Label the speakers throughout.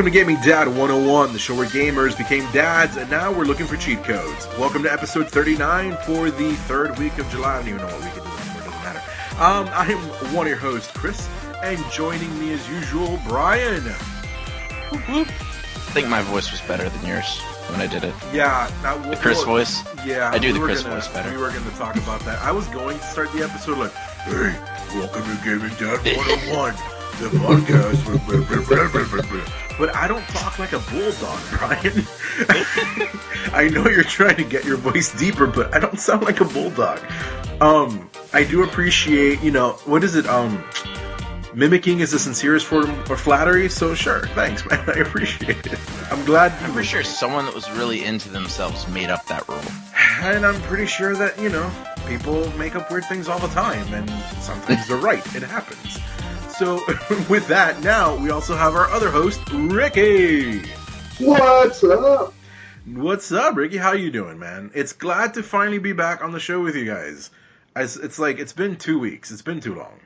Speaker 1: Welcome to Gaming Dad 101, the show where gamers became dads and now we're looking for cheat codes. Welcome to episode 39 for the third week of July. I don't even know what week it is anymore, it doesn't matter. Um, I am one of your hosts, Chris, and joining me as usual, Brian.
Speaker 2: I think my voice was better than yours when I did it.
Speaker 1: Yeah, that,
Speaker 2: The Chris voice.
Speaker 1: Yeah,
Speaker 2: I do
Speaker 1: we
Speaker 2: the Chris
Speaker 1: gonna-
Speaker 2: voice better.
Speaker 1: We were going to talk about that. I was going to start the episode like, "Hey, welcome to Gaming Dad 101, the podcast." blah, blah, blah, blah, blah, blah." But I don't talk like a bulldog, Brian. I know you're trying to get your voice deeper, but I don't sound like a bulldog. Um, I do appreciate, you know, what is it? Um, mimicking is the sincerest form of flattery. So sure, thanks, man. I appreciate it. I'm glad.
Speaker 2: I'm pretty sure someone that was really into themselves made up that rule.
Speaker 1: And I'm pretty sure that, you know, people make up weird things all the time, and sometimes they're right. It happens. So, with that, now we also have our other host, Ricky.
Speaker 3: What's up?
Speaker 1: What's up, Ricky? How you doing, man? It's glad to finally be back on the show with you guys. As it's like it's been two weeks. It's been too long.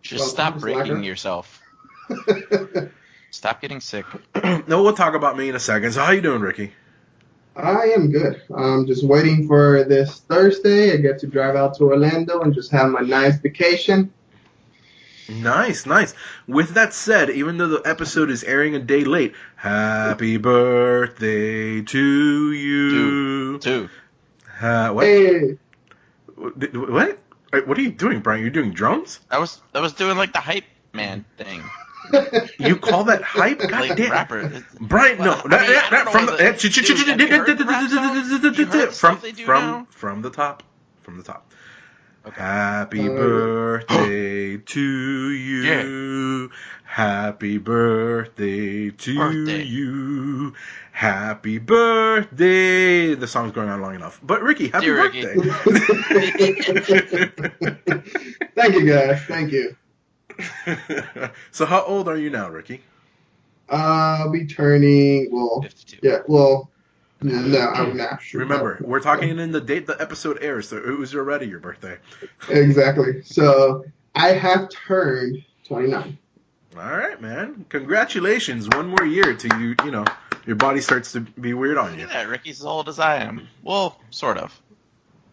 Speaker 2: Just
Speaker 3: Well,
Speaker 2: stop breaking
Speaker 3: slacker.
Speaker 2: yourself. Stop getting sick.
Speaker 1: no, we'll talk about me in a second. So, how you doing, Ricky?
Speaker 3: I am good. I'm just waiting for this Thursday. I get to drive out to Orlando and just have my nice vacation.
Speaker 1: Nice, nice. With that said, even though the episode is airing a day late, happy birthday to you.
Speaker 2: Two.
Speaker 1: Uh, what?
Speaker 3: Hey,
Speaker 1: What? What are you doing, Brian? You're doing drums?
Speaker 2: I was I was doing like the hype man thing.
Speaker 1: You call that hype? God
Speaker 2: Like
Speaker 1: damn.
Speaker 2: rapper.
Speaker 1: Brian, no,
Speaker 2: Well, I mean, I
Speaker 1: from the, from
Speaker 2: stuff they do
Speaker 1: from
Speaker 2: now?
Speaker 1: from the top, from the top.
Speaker 2: Okay.
Speaker 1: Happy
Speaker 3: Uh,
Speaker 1: birthday to you. Happy birthday to
Speaker 2: Birthday.
Speaker 1: you. Happy birthday. The song's going on long enough. But Ricky, happy
Speaker 2: Dear Ricky.
Speaker 1: birthday.
Speaker 3: thank you guys. Thank you.
Speaker 1: so how old are you now, Ricky?
Speaker 3: I'll be turning, well,
Speaker 2: 52.
Speaker 3: yeah, well, no, I'm not sure.
Speaker 1: Remember, we're talking in the date the episode airs, so it was already your birthday.
Speaker 3: Exactly. So I have turned 29.
Speaker 1: All right, man. Congratulations. One more year till you, you know, your body starts to be weird on
Speaker 2: Look
Speaker 1: you.
Speaker 2: at that. Ricky's as old as I am. Well, sort of.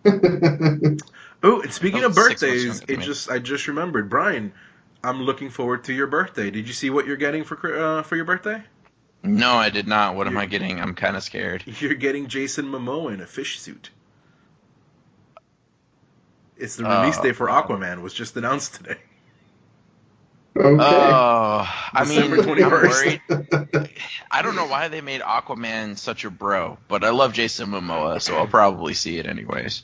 Speaker 1: Oh, and speaking
Speaker 2: Oh,
Speaker 1: of birthdays, it just I just remembered, Brian. I'm looking forward to your birthday. Did you see what you're getting for uh, for your birthday?
Speaker 2: No, I did not. What am I getting? I'm kind of scared.
Speaker 1: You're getting Jason Momoa in a fish suit. It's the uh, release
Speaker 2: Oh.
Speaker 1: date for Aquaman was just announced today.
Speaker 3: okay.
Speaker 2: Oh, I mean,
Speaker 1: December
Speaker 2: I'm
Speaker 1: 21st.
Speaker 2: worried. I don't know why they made Aquaman such a bro, but I love Jason Momoa, so I'll probably see it anyways.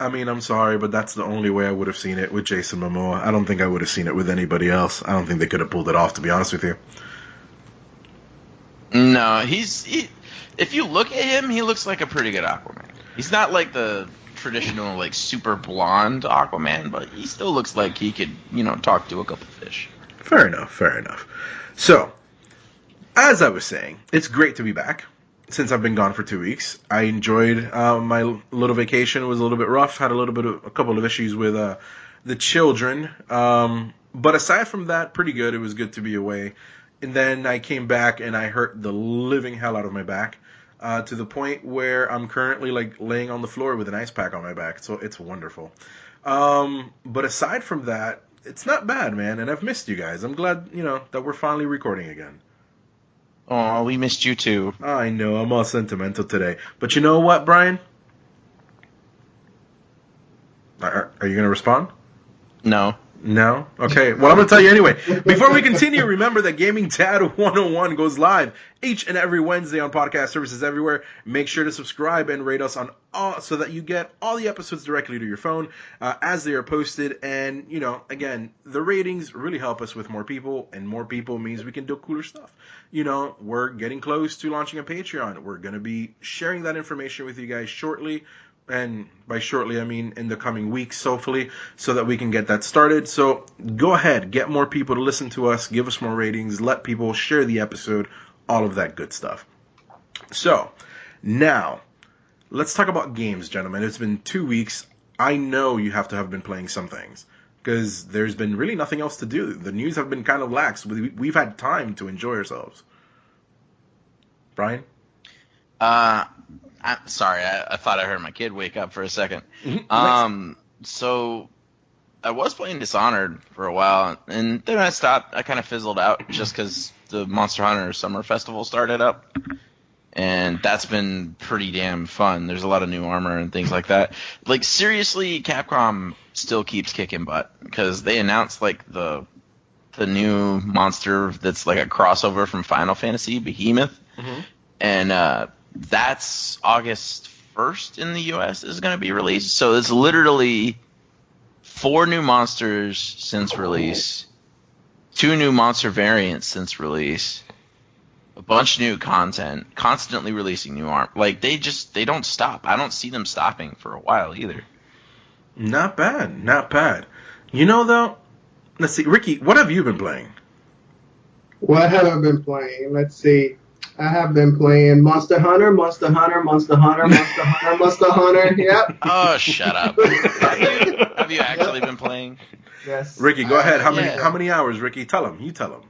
Speaker 1: I mean, I'm sorry, but that's the only way I would have seen it with Jason Momoa. I don't think I would have seen it with anybody else. I don't think they could have pulled it off, to be honest with you.
Speaker 2: No, he's he, if you look at him, he looks like a pretty good Aquaman. He's not like the traditional like super blonde Aquaman, but he still looks like he could, you know, talk to a couple fish.
Speaker 1: Fair enough, fair enough. So, as I was saying, it's great to be back. Since I've been gone for two weeks, I enjoyed uh, my little vacation. It was a little bit rough. Had a little bit of a couple of issues with uh, the children, um, but aside from that, pretty good. It was good to be away. And then I came back and I hurt the living hell out of my back uh, to the point where I'm currently like laying on the floor with an ice pack on my back. So it's wonderful. Um, but aside from that, it's not bad, man. And I've missed you guys. I'm glad, you know, that we're finally recording again.
Speaker 2: Oh, we missed you too.
Speaker 1: I know I'm all sentimental today, but you know what, Brian? Are, are you gonna respond?
Speaker 2: No.
Speaker 1: No? Okay, well, I'm going to tell you anyway. Before we continue, remember that Gaming Dad 101 goes live each and every Wednesday on podcast services everywhere. Make sure to subscribe and rate us on all so that you get all the episodes directly to your phone uh, as they are posted. And, you know, again, the ratings really help us with more people, and more people means we can do cooler stuff. You know, we're getting close to launching a Patreon. We're going to be sharing that information with you guys shortly and by shortly I mean in the coming weeks, hopefully, so that we can get that started. So go ahead, get more people to listen to us, give us more ratings, let people share the episode, all of that good stuff. So now let's talk about games, gentlemen. It's been two weeks. I know you have to have been playing some things. because there's been really nothing else to do. The news have been kind of lax. We, we've had time to enjoy ourselves. Brian?
Speaker 2: Uh, I'm sorry. I, I thought I heard my kid wake up for a 2nd
Speaker 1: Mhm.
Speaker 2: Um, so I was playing Dishonored for a while, and then I stopped. I kind of fizzled out just because the Monster Hunter Summer Festival started up, and that's been pretty damn fun. There's a lot of new armor and things like that. Like seriously, Capcom still keeps kicking butt because they announced like the the new monster that's like a crossover from Final Fantasy, Behemoth
Speaker 1: Mhm.
Speaker 2: and uh, that's August 1st in the US is going to be released. So it's literally four new monsters since release, two new monster variants since release, a bunch of new content, constantly releasing new arm. Like they just they don't stop. I don't see them stopping for a while either.
Speaker 1: Not bad, not bad. You know though, let's see, Ricky, what have you been playing?
Speaker 3: What have I been playing? Let's see. I have been playing Monster Hunter, Monster Hunter, Monster Hunter, Monster Hunter, Monster Hunter. Yep.
Speaker 2: Oh, shut up. have, you, have you actually been playing?
Speaker 3: Yes.
Speaker 1: Ricky, go ahead. How many how many hours, Ricky? Tell him. You tell him.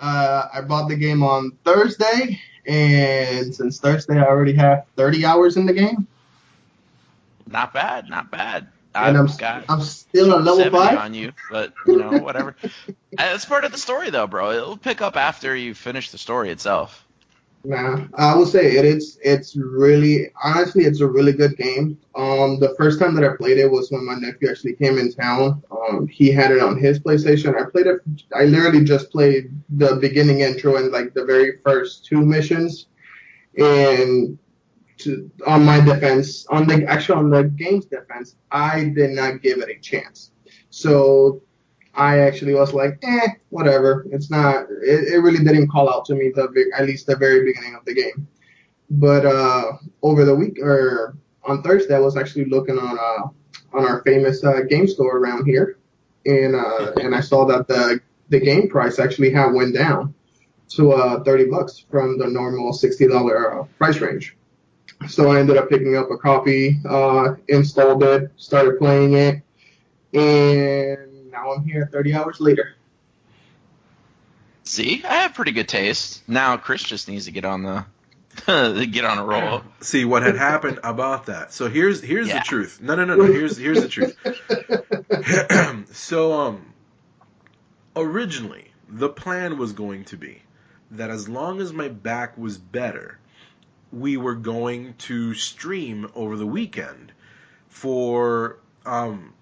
Speaker 3: Uh, I bought the game on Thursday, and since Thursday, I already have 30 hours in the game,
Speaker 2: Not bad, not bad.
Speaker 3: and I'm
Speaker 2: I've got
Speaker 3: I'm still on level
Speaker 2: 70
Speaker 3: five.
Speaker 2: on you, but you know, whatever. Uh, That's part of the story, though, bro. It'll pick up after you finish the story itself.
Speaker 3: Nah, I will say it. It's it's really honestly, it's a really good game. Um, the first time that I played it was when my nephew actually came in town. Um, he had it on his PlayStation. I played it. I literally just played the beginning intro and like the very first two missions. And to, on my defense, on the actually on the game's defense, I did not give it a chance. So I actually was like, eh, whatever. It's not. It, it really didn't call out to me the big, at least the very beginning of the game. But uh, over the week or on Thursday, I was actually looking on uh, on our famous uh, game store around here, and uh, and I saw that the the game price actually had went down to uh, 30 bucks from the normal $60 uh, price range. So I ended up picking up a copy, uh, installed it, started playing it, and now I'm here 30 hours later.
Speaker 2: See, I have pretty good taste. Now Chris just needs to get on the get on a roll.
Speaker 1: See what had happened about that. So here's here's
Speaker 2: Yeah.
Speaker 1: the truth. No, no, no, no. Here's here's the truth. so um originally the plan was going to be that as long as my back was better, we were going to stream over the weekend for um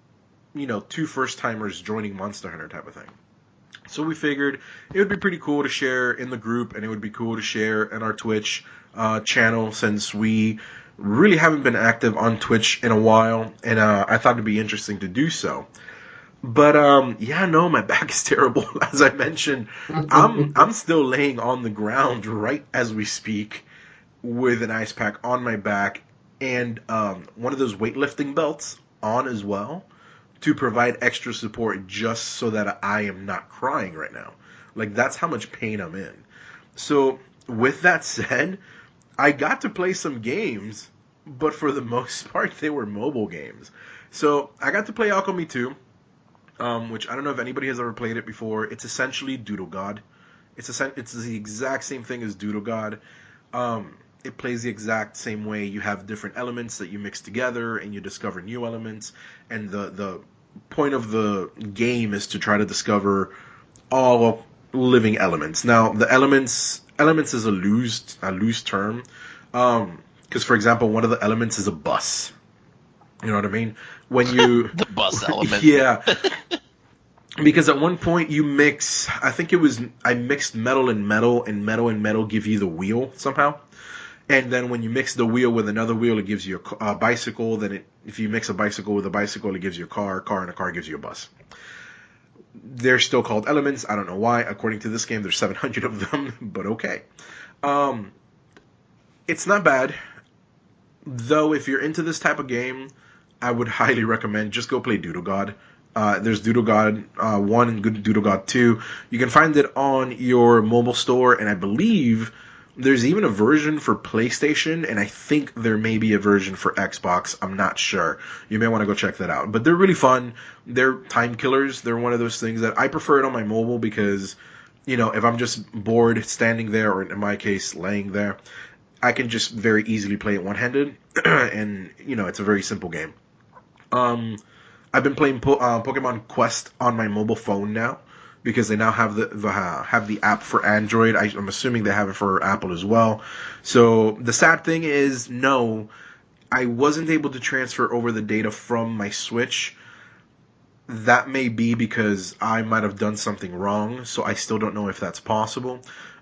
Speaker 1: you know, two first timers joining Monster Hunter type of thing. So we figured it would be pretty cool to share in the group and it would be cool to share in our Twitch uh, channel since we really haven't been active on Twitch in a while and uh, I thought it'd be interesting to do so. But um, yeah, no, my back is terrible. As I mentioned, I'm I'm still laying on the ground right as we speak with an ice pack on my back and um, one of those weightlifting belts on as well to provide extra support just so that I am not crying right now. Like that's how much pain I'm in. So with that said, I got to play some games, but for the most part they were mobile games. So I got to play Alchemy 2, um, which I don't know if anybody has ever played it before. It's essentially Doodle God. It's a, it's the exact same thing as Doodle God. Um, it plays the exact same way. You have different elements that you mix together, and you discover new elements. And the the point of the game is to try to discover all living elements. Now, the elements elements is a loose a loose term, um, because for example, one of the elements is a bus. You know what I mean? When you
Speaker 2: The bus element.
Speaker 1: yeah. Because at one point you mix, I think it was I mixed metal and metal, and metal and metal give you the wheel somehow. And then when you mix the wheel with another wheel, it gives you a a bicycle. Then it, if you mix a bicycle with a bicycle, it gives you a car. A Car and a car gives you a bus. They're still called elements. I don't know why. According to this game, there's 700 of them, but okay. Um, it's not bad, though. If you're into this type of game, I would highly recommend just go play Doodle God. Uh, there's Doodle God uh, 1 and Doodle God 2. You can find it on your mobile store, and I believe There's even a version for PlayStation, and I think there may be a version for Xbox. I'm not sure. You may want to go check that out. But they're really fun. They're time killers. They're one of those things that I prefer it on my mobile because, you know, if I'm just bored standing there, or in my case, laying there, I can just very easily play it one handed, and, you know, it's a very simple game. Um, I've been playing po- uh, Pokemon Quest on my mobile phone now because they now have the, the uh, have the app for Android. I, am assuming they have it for Apple as well. So the sad thing is, no, I wasn't able to transfer over the data from my Switch. That may be because I might have done something wrong, so I still don't know if that's possible.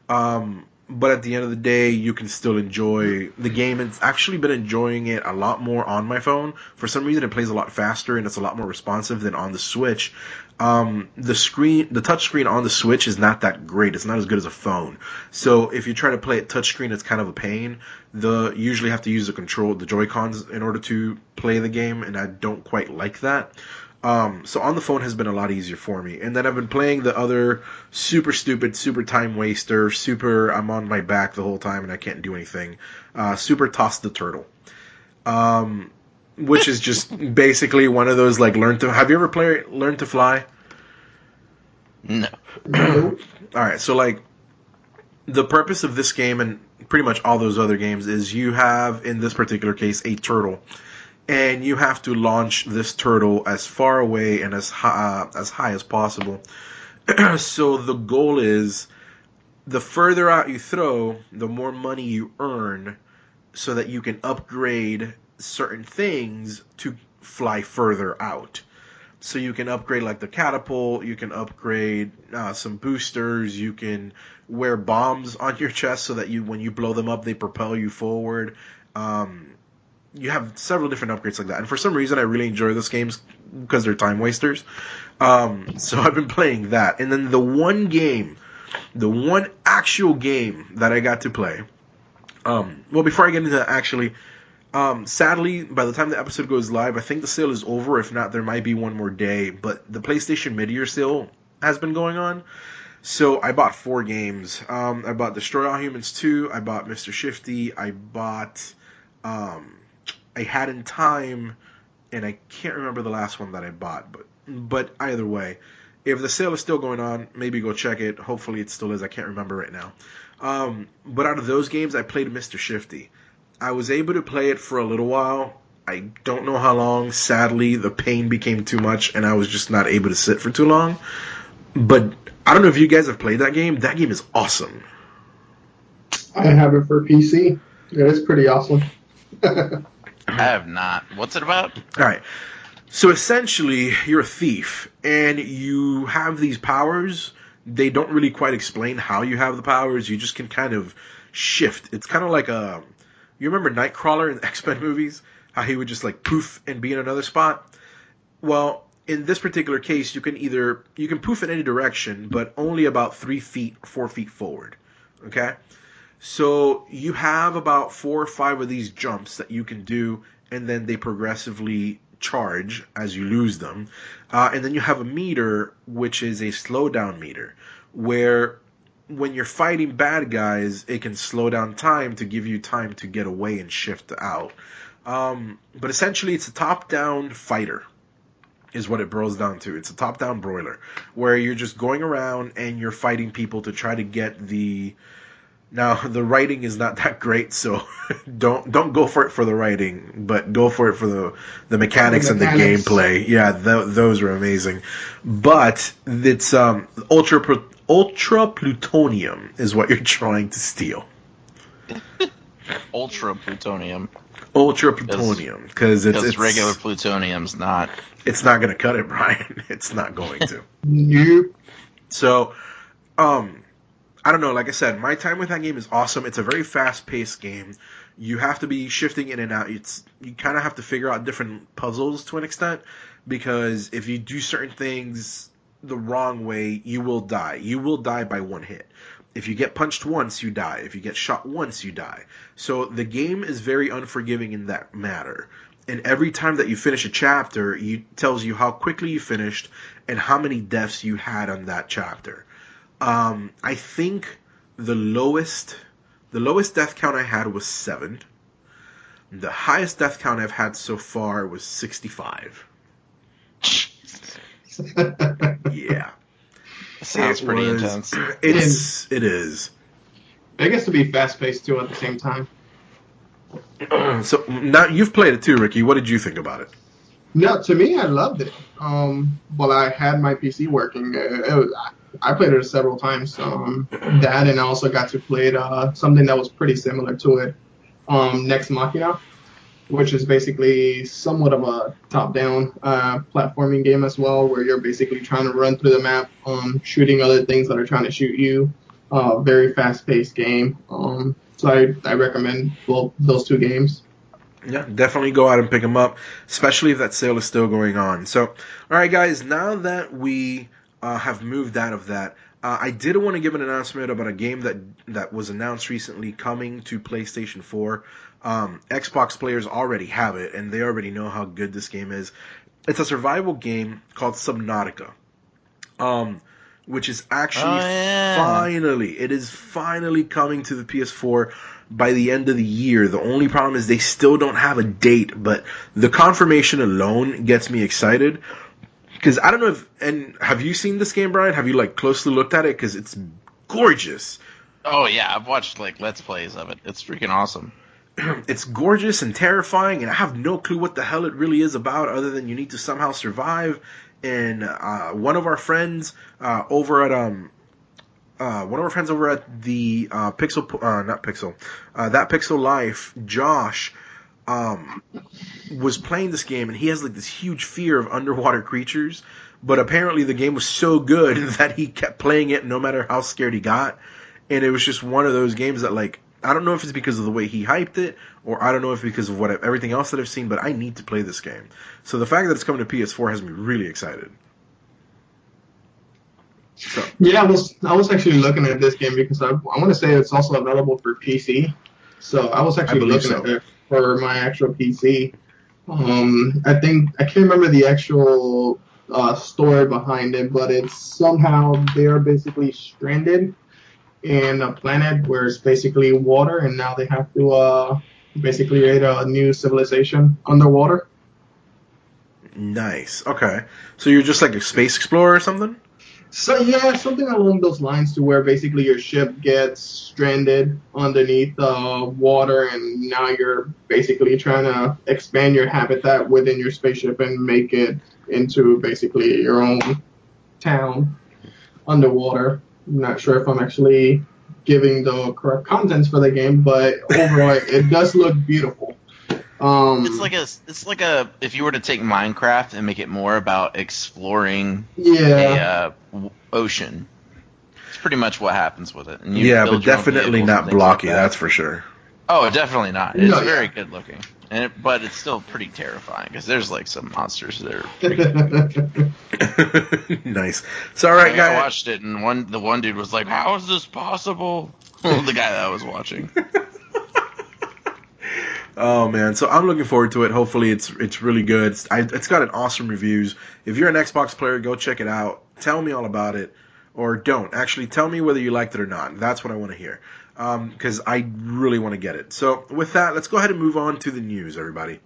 Speaker 1: Um, but at the end of the day, you can still enjoy the game. It's actually been enjoying it a lot more on my phone. For some reason, it plays a lot faster and it's a lot more responsive than on the Switch. Um, the screen, the touch screen on the Switch is not that great. It's not as good as a phone. So if you try to play it touchscreen, it's kind of a pain. The you usually have to use the control, the Joy Cons, in order to play the game, and I don't quite like that. Um, so on the phone has been a lot easier for me. And then I've been playing the other super stupid, super time waster, super I'm on my back the whole time and I can't do anything. Uh, super toss the turtle. Um, which is just basically one of those like learn to. Have you ever played Learn to Fly?
Speaker 2: No.
Speaker 1: all right, so like the purpose of this game and pretty much all those other games is you have in this particular case a turtle and you have to launch this turtle as far away and as high, uh, as high as possible. so the goal is the further out you throw, the more money you earn so that you can upgrade certain things to fly further out. So you can upgrade like the catapult, you can upgrade uh, some boosters, you can wear bombs on your chest so that you when you blow them up they propel you forward. Um, you have several different upgrades like that. And for some reason, I really enjoy those games because they're time wasters. Um, so I've been playing that. And then the one game, the one actual game that I got to play. Um, well, before I get into that, actually, um, sadly, by the time the episode goes live, I think the sale is over. If not, there might be one more day. But the PlayStation mid-year sale has been going on. So I bought four games. Um, I bought Destroy All Humans 2. I bought Mr. Shifty. I bought um, A Hat in Time, and I can't remember the last one that I bought, but but either way, if the sale is still going on, maybe go check it. Hopefully it still is. I can't remember right now. Um, but out of those games, I played Mr. Shifty. I was able to play it for a little while. I don't know how long. Sadly, the pain became too much, and I was just not able to sit for too long. But I don't know if you guys have played that game. That game is awesome.
Speaker 3: I have it for PC. It is pretty awesome.
Speaker 2: I have not. What's it about?
Speaker 1: All right. So essentially, you're a thief, and you have these powers. They don't really quite explain how you have the powers. You just can kind of shift. It's kind of like a. You remember Nightcrawler in the X Men movies? How he would just like poof and be in another spot? Well, in this particular case, you can either. You can poof in any direction, but only about three feet, four feet forward. Okay? So you have about four or five of these jumps that you can do, and then they progressively charge as you lose them. Uh, and then you have a meter, which is a slowdown meter, where when you're fighting bad guys, it can slow down time to give you time to get away and shift out. Um, but essentially, it's a top down fighter, is what it boils down to. It's a top down brawler, where you're just going around and you're fighting people to try to get the now the writing is not that great, so don't don't go for it for the writing, but go for it for the the mechanics, the mechanics. and the gameplay. Yeah, th- those are amazing. But it's um, ultra ultra plutonium is what you're trying to steal.
Speaker 2: ultra plutonium.
Speaker 1: Ultra plutonium because it's,
Speaker 2: it's regular plutonium's not.
Speaker 1: It's not going to cut it, Brian. It's not going to.
Speaker 3: nope.
Speaker 1: So, um I don't know. Like I said, my time with that game is awesome. It's a very fast paced game. You have to be shifting in and out. It's you kind of have to figure out different puzzles to an extent because if you do certain things the wrong way, you will die. You will die by one hit. If you get punched once, you die. If you get shot once, you die. So the game is very unforgiving in that matter. And every time that you finish a chapter, it tells you how quickly you finished and how many deaths you had on that chapter. Um, I think the lowest The lowest death count I had was seven. The highest death count I've had so far was 65. Yeah.
Speaker 2: Sounds
Speaker 1: It
Speaker 2: pretty
Speaker 1: was-
Speaker 2: intense.
Speaker 1: It's it is.
Speaker 3: I guess to be fast paced too at the same time.
Speaker 1: So now you've played it too, Ricky. What did you think about it?
Speaker 3: No, to me, I loved it. Um, well, I had my PC working. It, it was, I played it several times. Um, that and I also got to play uh, something that was pretty similar to it, um, Nex Machina, which is basically somewhat of a top-down uh, platforming game as well, where you're basically trying to run through the map, um, shooting other things that are trying to shoot you. Uh, very fast-paced game. Um, so I, I recommend both those two games.
Speaker 1: Yeah, definitely go out and pick them up, especially if that sale is still going on. So, all right, guys, now that we uh, have moved out of that, uh, I did want to give an announcement about a game that that was announced recently coming to PlayStation 4. Um, Xbox players already have it, and they already know how good this game is. It's a survival game called Subnautica, um, which is actually
Speaker 2: Oh, yeah.
Speaker 1: finally, it is finally coming to the PS4 by the end of the year. The only problem is they still don't have a date, but the confirmation alone gets me excited. Because I don't know if, and have you seen this game, Brian? Have you like closely looked at it? Because it's gorgeous.
Speaker 2: Oh yeah, I've watched like let's plays of it. It's freaking awesome.
Speaker 1: it's gorgeous and terrifying, and I have no clue what the hell it really is about, other than you need to somehow survive. And uh, one of our friends uh, over at um, uh, one of our friends over at the uh, Pixel, uh, not Pixel, uh, that Pixel Life, Josh, um, was playing this game, and he has like this huge fear of underwater creatures. But apparently, the game was so good that he kept playing it no matter how scared he got. And it was just one of those games that, like, I don't know if it's because of the way he hyped it, or I don't know if because of what everything else that I've seen. But I need to play this game. So the fact that it's coming to PS4 has me really excited. So
Speaker 3: Yeah, I was I was actually looking at this game because I, I want to say it's also available for PC. So I was actually
Speaker 1: believe
Speaker 3: looking
Speaker 1: so.
Speaker 3: at it for my actual PC. Um, I think I can't remember the actual uh, story behind it, but it's somehow they're basically stranded in a planet where it's basically water, and now they have to uh, basically create a new civilization underwater.
Speaker 1: nice. Okay. So you're just like a space explorer or something?
Speaker 3: So yeah, something along those lines to where basically your ship gets stranded underneath uh, water, and now you're basically trying to expand your habitat within your spaceship and make it into basically your own town underwater. I'm not sure if I'm actually giving the correct contents for the game, but overall it does look beautiful. Um,
Speaker 2: It's like a it's like a if you were to take Minecraft and make it more about exploring a
Speaker 3: yeah,
Speaker 2: uh, ocean. It's pretty much what happens with it. And you
Speaker 1: Yeah, but definitely not
Speaker 2: things like
Speaker 1: blocky.
Speaker 2: that.
Speaker 1: that's for sure.
Speaker 2: Oh, definitely not. It's
Speaker 3: No, yeah.
Speaker 2: very good looking, and it, but it's still pretty terrifying because there's like some monsters that are.
Speaker 1: Nice. So all right,
Speaker 2: I
Speaker 1: guys.
Speaker 2: watched it, and one the one dude was like, "How is this possible?" the guy that I was watching.
Speaker 1: Oh man, so I'm looking forward to it. Hopefully, it's it's really good. It's, I, it's got an awesome reviews. If you're an Xbox player, go check it out. Tell me all about it, or don't. Actually, tell me whether you liked it or not. That's what I want to hear, um, because I really want to get it. So with that, let's go ahead and move on to the news, everybody.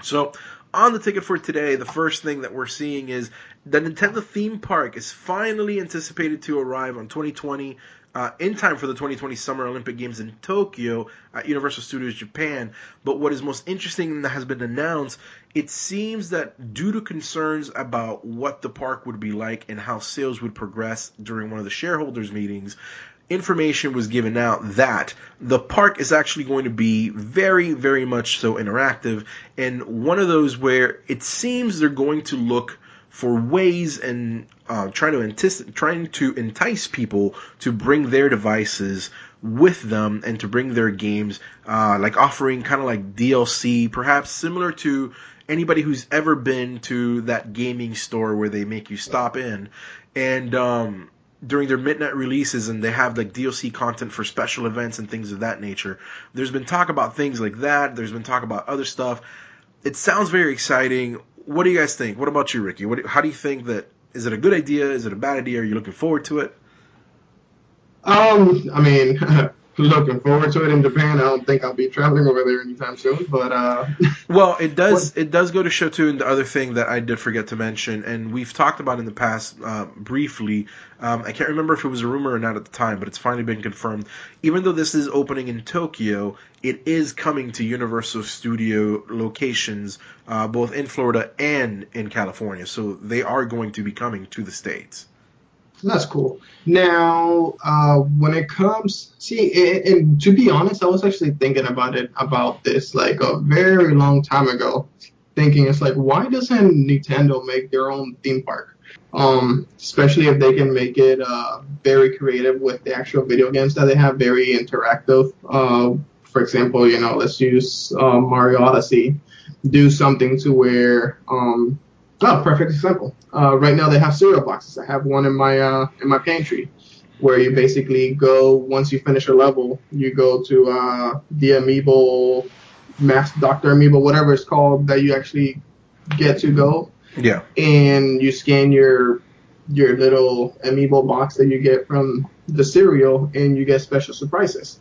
Speaker 1: So on the ticket for today, the first thing that we're seeing is the Nintendo theme park is finally anticipated to arrive on 2020 uh, in time for the 2020 Summer Olympic Games in Tokyo at Universal Studios Japan. But what is most interesting that has been announced, it seems that due to concerns about what the park would be like and how sales would progress during one of the shareholders meetings, information was given out that the park is actually going to be very, very much so interactive, and one of those where it seems they're going to look for ways and uh, try to antici- trying to entice people to bring their devices with them and to bring their games, uh, like offering kind of like DLC, perhaps similar to anybody who's ever been to that gaming store where they make you stop in and um, during their midnight releases and they have like DLC content for special events and things of that nature. There's been talk about things like that. There's been talk about other stuff. It sounds very exciting. What do you guys think? What about you, Ricky? What, how do you think that? Is it a good idea? Is it a bad idea? Are you looking forward to it?
Speaker 3: Um, I mean, looking forward to it in Japan. I don't think I'll be traveling over there anytime soon, but uh,
Speaker 1: well, it does it does go to show too. And the other thing that I did forget to mention, and we've talked about in the past uh, briefly. Um, I can't remember if it was a rumor or not at the time, but it's finally been confirmed. Even though this is opening in Tokyo, it is coming to Universal Studio locations, uh, both in Florida and in California. So they are going to be coming to the states.
Speaker 3: That's cool. Now, uh, when it comes, see, and, and, to be honest, I was actually thinking about it about this like a very long time ago. Thinking it's like, why doesn't Nintendo make their own theme park? Um, especially if they can make it uh, very creative with the actual video games that they have, very interactive. Uh, for example, you know, let's use uh, Mario Odyssey. Do something to where um, Oh, perfect example. Uh, right now they have cereal boxes. I have one in my uh, in my pantry, where you basically go once you finish a level, you go to uh, the Amiibo, Mass Doctor Amiibo, whatever it's called, that you actually get to go.
Speaker 1: Yeah.
Speaker 3: And you scan your your little Amiibo box that you get from the cereal, and you get special surprises.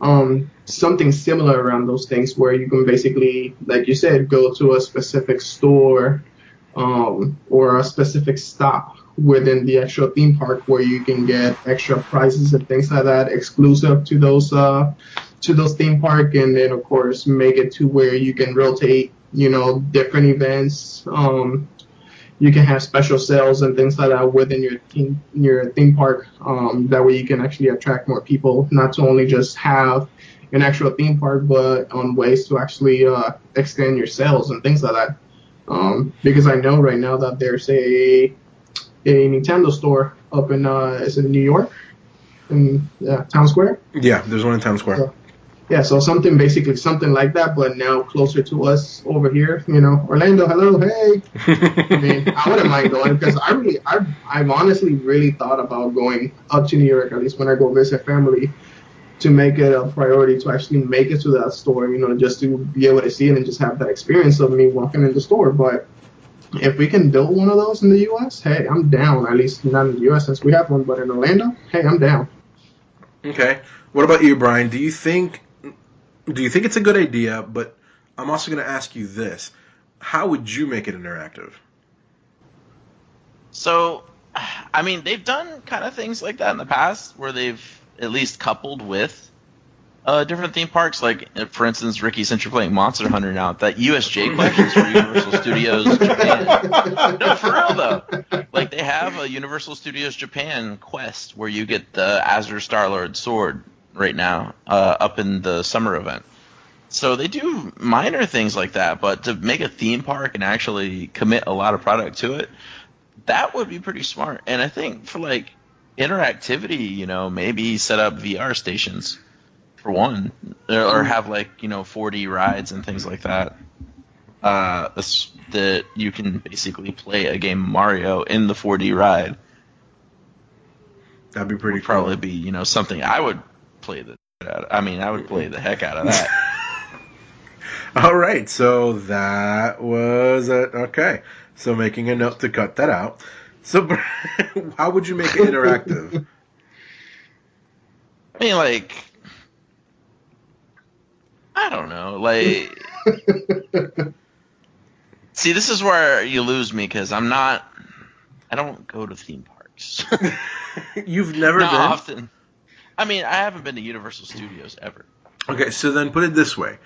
Speaker 3: Um, something similar around those things where you can basically, like you said, go to a specific store um, or a specific stop within the actual theme park where you can get extra prizes and things like that exclusive to those uh, to those theme park. And then of course make it to where you can rotate you know different events. Um, you can have special sales and things like that within your theme your theme park. Um, that way you can actually attract more people not to only just have an actual theme park but on ways to actually uh, extend your sales and things like that um, because I know right now that there's a a Nintendo store up in uh, is it New York, in uh, Town Square.
Speaker 1: Yeah, there's one in Town Square.
Speaker 3: So, yeah, so something basically something like that, but now closer to us over here. You know, Orlando, hello, hey. I mean, I wouldn't mind going because I really, I've, I've honestly really thought about going up to New York at least when I go visit family to make it a priority to actually make it to that store, you know, just to be able to see it and just have that experience of me walking in the store. But if we can build one of those in the U.S., hey, I'm down. At least not in the U.S. since we have one, but in Orlando, hey, I'm down.
Speaker 1: Okay. What about you, Brian? Do you think do you think it's a good idea? But I'm also going to ask you this: How would you make it interactive?
Speaker 2: So, I mean, they've done kind of things like that in the past, where they've at least coupled with uh, different theme parks. Like, for instance, Ricky, since you're playing Monster Hunter now, that USJ question is for Universal Studios Japan. No, for real though. Like, they have a Universal Studios Japan quest where you get the Azure Star Lord sword right now uh, up in the summer event. So they do minor things like that, but to make a theme park and actually commit a lot of product to it, that would be pretty smart. And I think for like interactivity, you know, maybe set up VR stations for one, or, have like you know 4D rides and things like that. Uh, that you can basically play a game Mario in the 4D ride.
Speaker 1: That'd be pretty.
Speaker 2: Would probably be you know something I would play the. I mean, I would play the heck out of that.
Speaker 1: All right, so that was a, okay. So making a note to cut that out. So, how would you make it interactive?
Speaker 2: I mean, like, I don't know. Like, see, this is where you lose me because I'm not. I don't go to theme parks.
Speaker 1: You've never not been?
Speaker 2: often. I mean, I haven't been to Universal Studios ever.
Speaker 1: Okay, so then put it this way.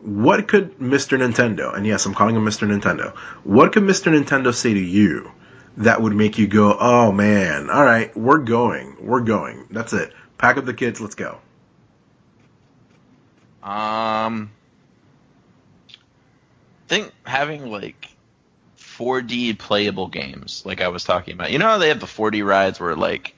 Speaker 1: What could Mr. Nintendo, and yes, I'm calling him Mr. Nintendo, what could Mr. Nintendo say to you that would make you go, oh man, all right, we're going, we're going. That's it. Pack up the kids, let's go.
Speaker 2: Um, I think having like 4D playable games, like I was talking about. You know how they have the 4D rides where like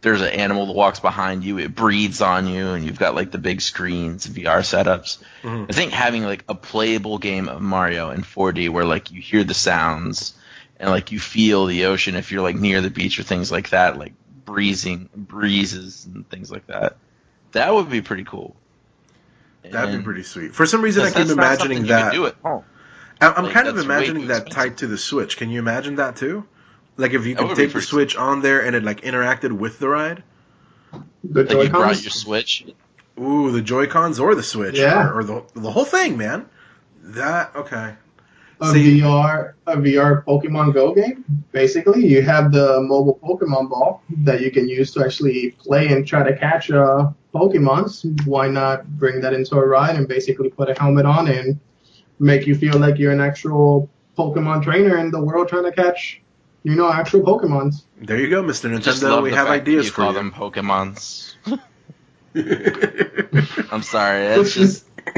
Speaker 2: there's an animal that walks behind you, it breathes on you, and you've got like the big screens and VR setups. Mm-hmm. I think having like a playable game of Mario in 4D where like you hear the sounds and like you feel the ocean if you're like near the beach or things like that, like breezing breezes and things like that. That would be pretty cool.
Speaker 1: That'd and be pretty sweet. For some reason, I keep imagining that.
Speaker 2: do it. Oh.
Speaker 1: I'm like, kind of imagining that tied to the Switch. Can you imagine that too? Like if you could take the Switch on there and it like interacted with the ride.
Speaker 2: The like you brought your Switch
Speaker 1: Ooh, the Joy Cons or the Switch,
Speaker 3: Yeah.
Speaker 1: or, or the the whole thing, man. That okay.
Speaker 3: A
Speaker 1: See-
Speaker 3: VR a VR Pokemon Go game. Basically, you have the mobile Pokemon ball that you can use to actually play and try to catch uh, Pokemons. Why not bring that into a ride and basically put a helmet on and make you feel like you're an actual Pokemon trainer in the world trying to catch, you know, actual Pokemons.
Speaker 1: There you go, Mr.
Speaker 2: Just
Speaker 1: Nintendo.
Speaker 2: love
Speaker 1: We have
Speaker 2: fact that
Speaker 1: ideas
Speaker 2: you
Speaker 1: for
Speaker 2: call
Speaker 1: you.
Speaker 2: them Pokemons. I'm sorry. It's just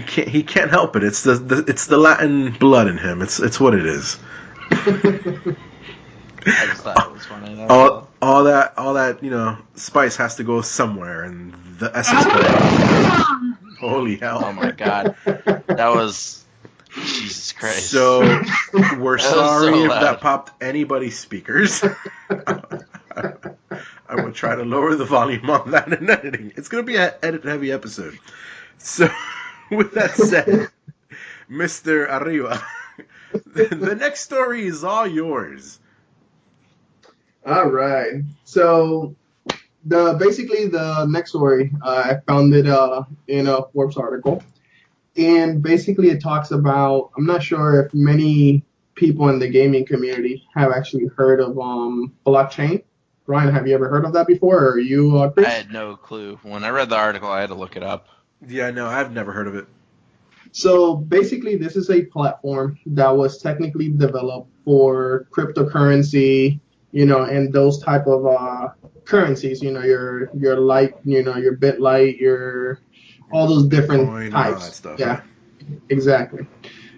Speaker 1: can't he can't help it. It's the, the it's the Latin blood in him. It's it's what it is.
Speaker 2: I just thought it was funny. That's
Speaker 1: All
Speaker 2: all.
Speaker 1: all that all that you know spice has to go somewhere, and the essence. Play. Holy hell!
Speaker 2: Oh my god, that was Jesus Christ.
Speaker 1: So we're sorry
Speaker 2: so
Speaker 1: if that popped anybody's speakers. I will try to lower the volume on that in editing. It's going to be an edit heavy episode. So, with that said, Mr. Arriba, the next story is all yours.
Speaker 3: All right. So the basically the next story uh, I found it uh, in a Forbes article, and basically it talks about I'm not sure if many people in the gaming community have actually heard of um blockchain. Brian, have you ever heard of that before? Or are you, uh,
Speaker 2: I had no clue. When I read the article, I had to look it up.
Speaker 1: Yeah, no, I've never heard of it.
Speaker 3: So basically, this is a platform that was technically developed for cryptocurrency, you know, and those type of uh, currencies. You know, your your light, you know, your Bitlight, your all those different
Speaker 1: Bitcoin and all
Speaker 3: types.
Speaker 1: stuff,
Speaker 3: Yeah, exactly.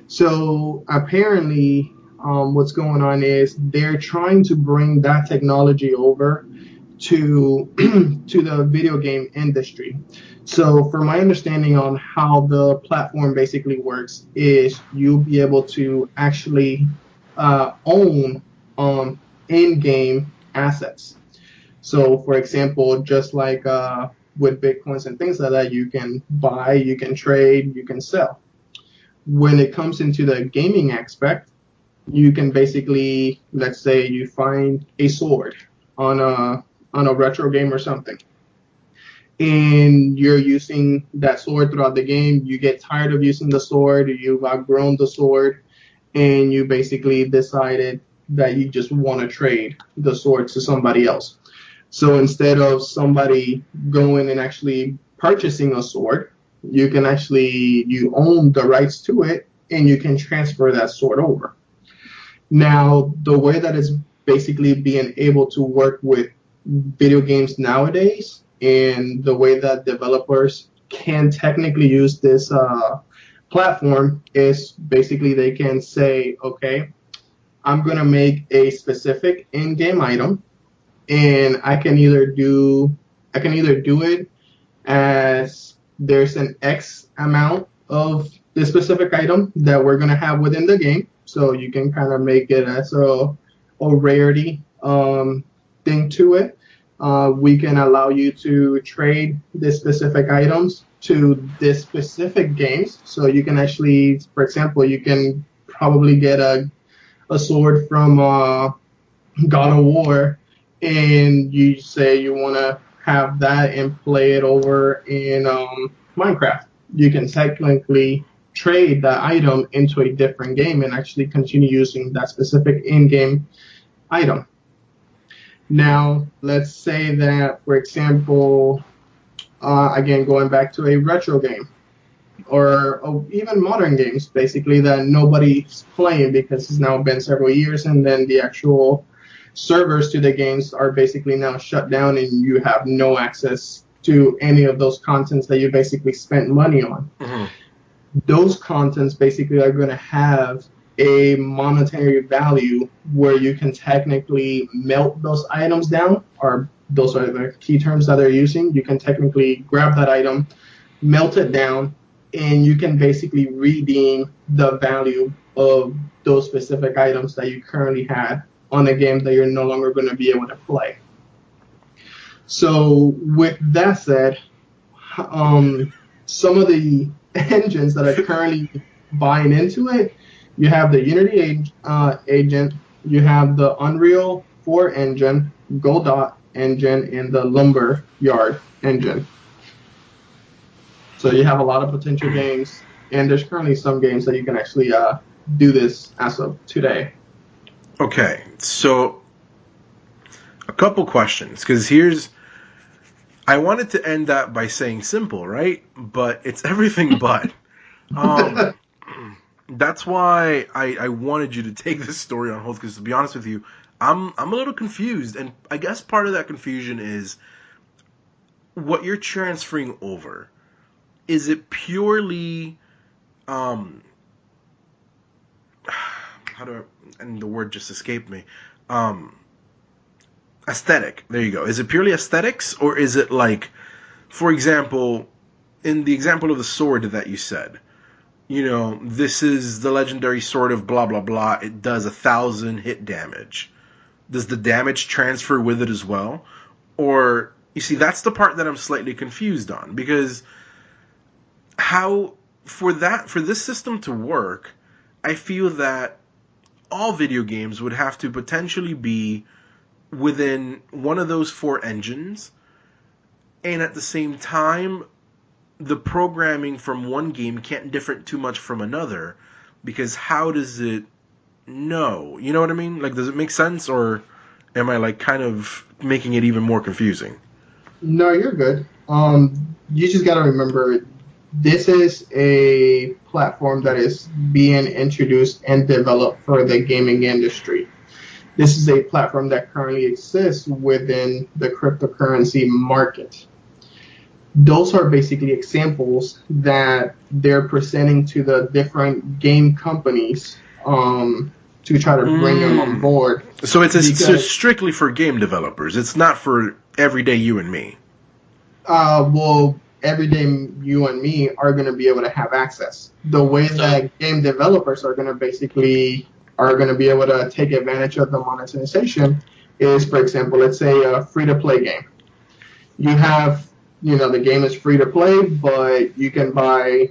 Speaker 3: So apparently, um, what's going on is they're trying to bring that technology over to to the video game industry. So, for my understanding on how the platform basically works, is you'll be able to actually uh, own um, in-game assets. So, for example, just like uh, with bitcoins and things like that, you can buy, you can trade, you can sell. When it comes into the gaming aspect, you can basically, let's say, you find a sword on a on a retro game or something and you're using that sword throughout the game. You get tired of using the sword, you've outgrown the sword, and you basically decided that you just want to trade the sword to somebody else. So instead of somebody going and actually purchasing a sword, you can actually you own the rights to it and you can transfer that sword over. Now, the way that it's basically being able to work with video games nowadays and the way that developers can technically use this uh, platform is basically they can say, okay, I'm going to make a specific in-game item and I can either do I can either do it as there's an X amount of the specific item that we're going to have within the game. So you can kind of make it as a, a rarity um, thing to it. Uh, we can allow you to trade the specific items to this specific games. So you can actually, for example, you can probably get a, a sword from uh, God of War and you say you want to have that and play it over in um, Minecraft. You can technically trade that item into a different game and actually continue using that specific in-game item. Now, let's say that, for example, uh, again, going back to a retro game or, or even modern games, basically, that nobody's playing because it's now been several years and then the actual servers to the games are basically now shut down and you have no access to any of those contents that you basically spent money on. Those contents basically are going to have a monetary value where you can technically melt those items down or those are the key terms that they're using you can technically grab that item melt it down and you can basically redeem the value of those specific items that you currently had on a game that you're no longer going to be able to play so with that said um, some of the engines that are currently buying into it. You have the Unity ag- uh, agent, you have the Unreal 4 engine, Godot engine, and the Lumberyard engine. So you have a lot of potential games, and there's currently some games that you can actually uh, do this as of today.
Speaker 1: Okay, so a couple questions because here's I wanted to end that by saying simple, right? But it's everything but. Um, that's why I, I wanted you to take this story on hold because to be honest with you, I'm I'm a little confused, and I guess part of that confusion is what you're transferring over. Is it purely um how do I and the word just escaped me. Um aesthetic. There you go. Is it purely aesthetics or is it like for example, in the example of the sword that you said, you know, this is the legendary sword of blah blah blah. It does a thousand hit damage. Does the damage transfer with it as well? Or you see, that's the part that I'm slightly confused on because how for that for this system to work, I feel that all video games would have to potentially be within one of those four engines and at the same time the programming from one game can't differ too much from another because how does it know? You know what I mean? Like does it make sense or am I like kind of making it even more confusing?
Speaker 3: No, you're good. Um, you just got to remember this is a platform that is being introduced and developed for the gaming industry. This is a platform that currently exists within the cryptocurrency market. Those are basically examples that they're presenting to the different game companies um, to try to bring them on board.
Speaker 1: So it's, so
Speaker 3: Because-
Speaker 1: strictly for game developers. It's not for everyday you and me.
Speaker 3: uh, well, everyday you and me are going to be able to have access. The way that game developers are going to basically are going to be able to take advantage of the monetization is, for example, let's say a free to play game. You have, you know, the game is free to play, but you can buy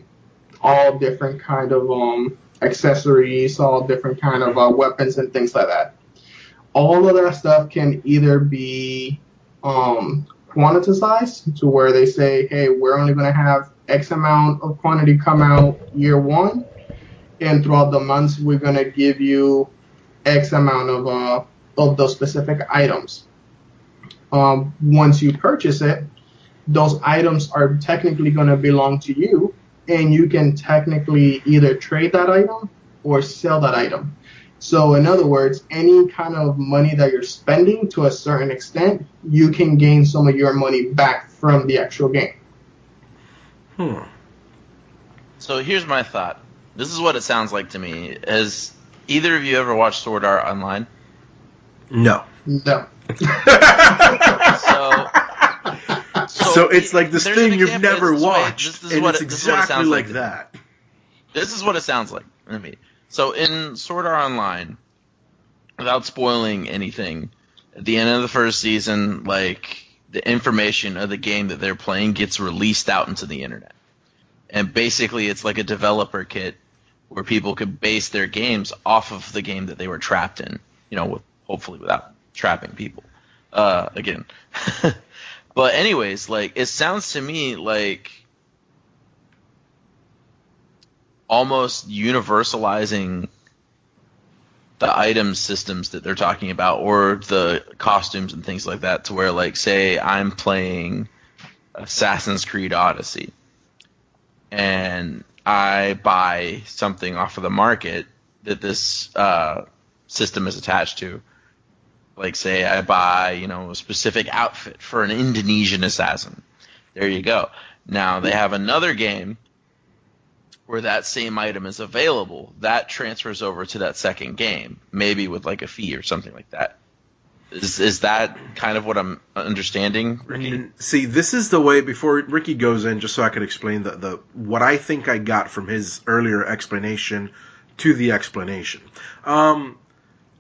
Speaker 3: all different kind of um, accessories, all different kind of uh, weapons and things like that. All of that stuff can either be um, quantitized to where they say, hey, we're only going to have X amount of quantity come out year one, and throughout the months we're going to give you X amount of uh, of those specific items. Um, once you purchase it, those items are technically going to belong to you, and you can technically either trade that item or sell that item. So, in other words, any kind of money that you're spending to a certain extent, you can gain some of your money back from the actual game.
Speaker 1: Hmm.
Speaker 2: So here's my thought. This is what it sounds like to me. Has either of you ever watched Sword Art Online?
Speaker 1: No.
Speaker 3: No.
Speaker 2: So,
Speaker 1: So, it's like this thing you've never
Speaker 2: this is what-
Speaker 1: watched,
Speaker 2: this is
Speaker 1: and
Speaker 2: what
Speaker 1: it's
Speaker 2: it- what it
Speaker 1: exactly like
Speaker 2: like.
Speaker 1: that.
Speaker 2: This is what it sounds like to me. So in Sword Art Online, without spoiling anything, at the end of the first season, like the information of the game that they're playing gets released out into the internet. And basically it's like a developer kit where people could base their games off of the game that they were trapped in, you know, with, hopefully without trapping people. Uh, again. but anyways, like it sounds to me like almost universalizing the item systems that they're talking about or the costumes and things like that to where like say I'm playing Assassin's Creed Odyssey and I buy something off of the market that this uh, system is attached to like say I buy you know a specific outfit for an Indonesian assassin there you go now they have another game where that same item is available, that transfers over to that second game, maybe with like a fee or something like that. Is is that kind of what I'm understanding, Ricky?
Speaker 1: See, this is the way. Before Ricky goes in, just so I could explain the, the what I think I got from his earlier explanation to the explanation. Um,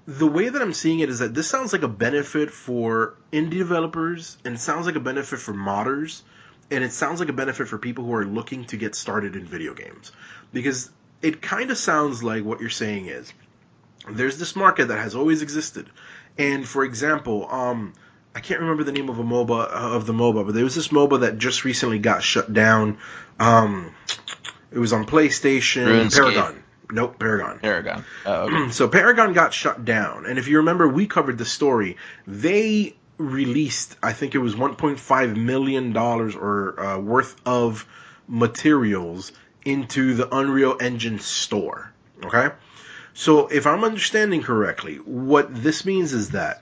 Speaker 1: the way that I'm seeing it is that this sounds like a benefit for indie developers, and it sounds like a benefit for modders, and it sounds like a benefit for people who are looking to get started in video games. Because it kind of sounds like what you're saying is there's this market that has always existed. And for example, um, I can't remember the name of a MOBA of the MOBA, but there was this MOBA that just recently got shut down. Um, it was on PlayStation.
Speaker 2: RuneScape.
Speaker 1: Paragon. Nope, Paragon.
Speaker 2: Paragon. Oh, okay.
Speaker 1: so Paragon got shut down, and if you remember, we covered the story. They released, I think it was 1.5 million dollars or uh, worth of materials into the Unreal Engine store. Okay, so if I'm understanding correctly, what this means is that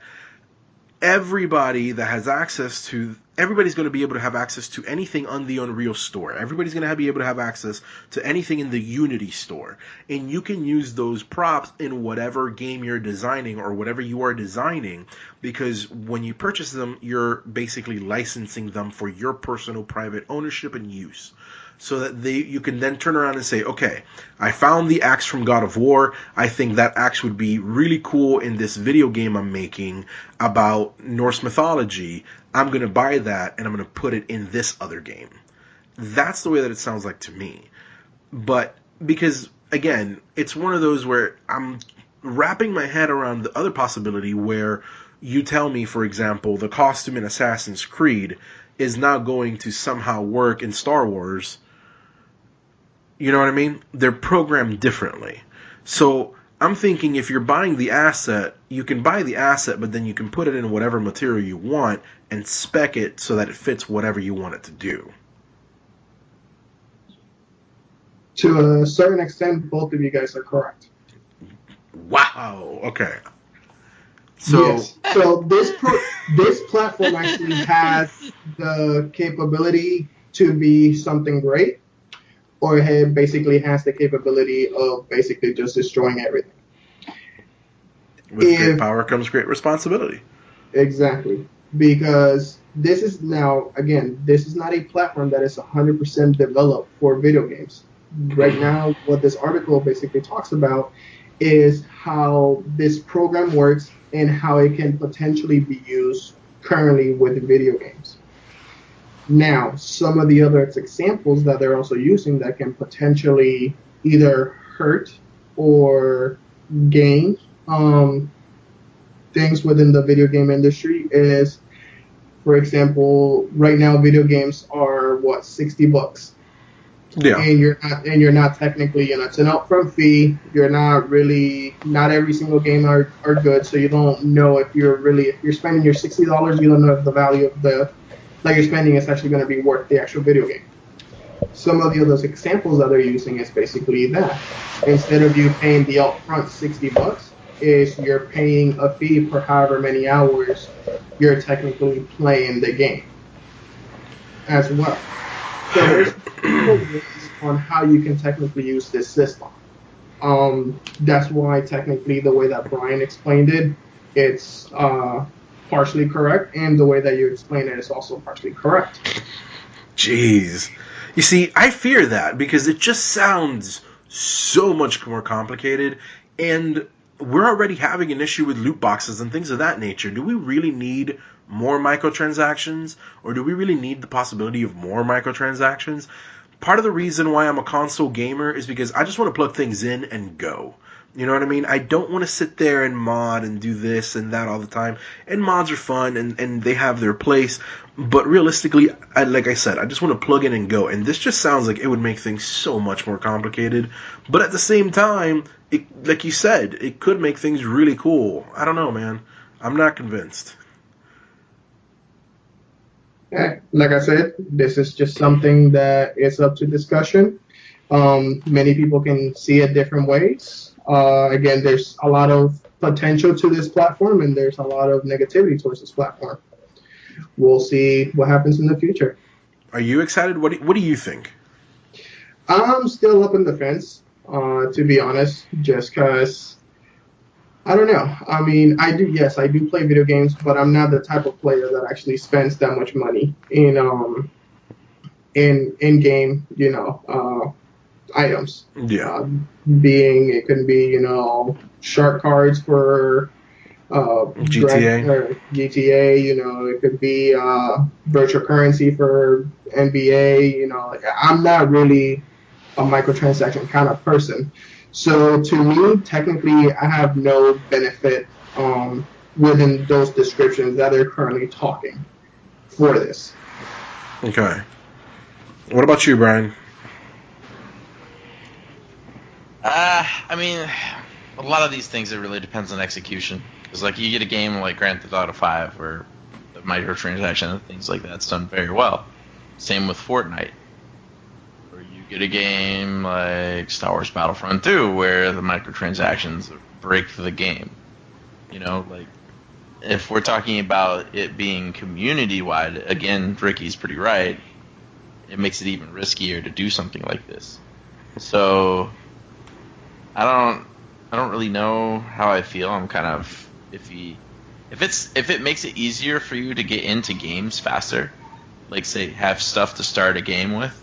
Speaker 1: everybody that has access to everybody's going to be able to have access to anything on the Unreal store. Everybody's going to be able to have access to anything in the Unity store. And you can use those props in whatever game you're designing or whatever you are designing because when you purchase them, you're basically licensing them for your personal private ownership and use so that they you can then turn around and say, okay, I found the axe from God of War. I think that axe would be really cool in this video game I'm making about Norse mythology. I'm gonna buy that and I'm gonna put it in this other game. That's the way that it sounds like to me. But because again, it's one of those where I'm wrapping my head around the other possibility where you tell me, for example, the costume in Assassin's Creed is now going to somehow work in Star Wars. You know what I mean? They're programmed differently. So I'm thinking if you're buying the asset, you can buy the asset, but then you can put it in whatever material you want and spec it so that it fits whatever you want it to do.
Speaker 3: To a certain extent, both of you guys are correct.
Speaker 1: Wow. Okay. So
Speaker 3: yes. So this pro- this platform actually has the capability to be something great, or it basically has the capability of basically just destroying everything.
Speaker 1: with great power comes great responsibility.
Speaker 3: Exactly. Because this is now, again, this is not a platform that is 100% developed for video games. Right now, what this article basically talks about is how this program works and how it can potentially be used currently with video games. Now, some of the other examples that they're also using that can potentially either hurt or gain um, things within the video game industry is, for example, right now video games are what sixty bucks,
Speaker 1: Yeah.
Speaker 3: and you're not and you're not technically you know it's an upfront fee. You're not really not every single game are, are good, so you don't know if you're really if you're spending your sixty dollars, you don't know if the value of the that you're spending is actually going to be worth the actual video game. Some of the other examples that they're using is basically that instead of you paying the upfront sixty bucks, is you're paying a fee for however many hours you're technically playing the game as well. So there's ways on how you can technically use this system. Um, that's why technically the way that Brian explained it, it's uh, partially correct, and the way that you explain it is also partially correct.
Speaker 1: Jeez. You see, I fear that because it just sounds so much more complicated and we're already having an issue with loot boxes and things of that nature. Do we really need more microtransactions or do we really need the possibility of more microtransactions? Part of the reason why I'm a console gamer is because I just want to plug things in and go. You know what I mean? I don't want to sit there and mod and do this and that all the time. And mods are fun and, and they have their place. But realistically, I, like I said, I just want to plug in and go. And this just sounds like it would make things so much more complicated. But at the same time, it, like you said, it could make things really cool. I don't know, man. I'm not convinced.
Speaker 3: Like I said, this is just something that is up to discussion. Um, many people can see it different ways. Uh, again, there's a lot of potential to this platform, and there's a lot of negativity towards this platform. We'll see what happens in the future.
Speaker 1: Are you excited? What do, what do you think?
Speaker 3: I'm still up in the fence, uh, to be honest, just because I don't know. I mean, I do, yes, I do play video games, but I'm not the type of player that actually spends that much money in um in in game, you know, uh, items.
Speaker 1: Yeah.
Speaker 3: Uh, being it can be, you know, shark cards for uh,
Speaker 1: GTA.
Speaker 3: or GTA, you know, it could be uh, virtual currency for NBA. You know, like, I'm not really a microtransaction kind of person. So to me, technically, I have no benefit um, within those descriptions that they're currently talking for this.
Speaker 1: Okay. What about you, Brian?
Speaker 2: Uh, I mean, a lot of these things it really depends on execution. Because like you get a game like Grand Theft Auto Five where the microtransaction and things like that's done very well. Same with Fortnite. Or you get a game like Star Wars Battlefront 2 where the microtransactions break the game. You know, like if we're talking about it being community wide, again, Ricky's pretty right. It makes it even riskier to do something like this. So I don't I don't really know how I feel. I'm kind of iffy. If it's if it makes it easier for you to get into games faster, like say have stuff to start a game with,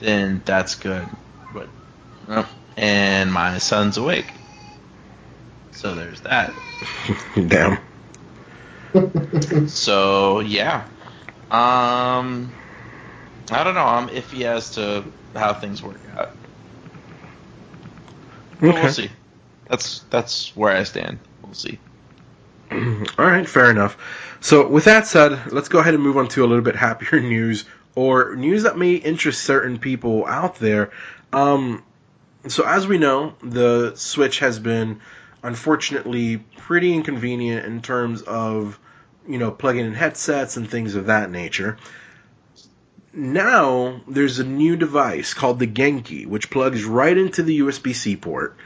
Speaker 2: then that's good. But oh, and my son's awake. So there's that.
Speaker 1: Damn.
Speaker 2: So yeah. Um I don't know, I'm iffy as to how things work out.
Speaker 1: Okay.
Speaker 2: we'll see. That's that's where I stand. We'll see.
Speaker 1: All right, fair enough. So, with that said, let's go ahead and move on to a little bit happier news or news that may interest certain people out there. Um, so, as we know, the Switch has been unfortunately pretty inconvenient in terms of you know plugging in headsets and things of that nature. Now there's a new device called the Genki, which plugs right into the USB-C port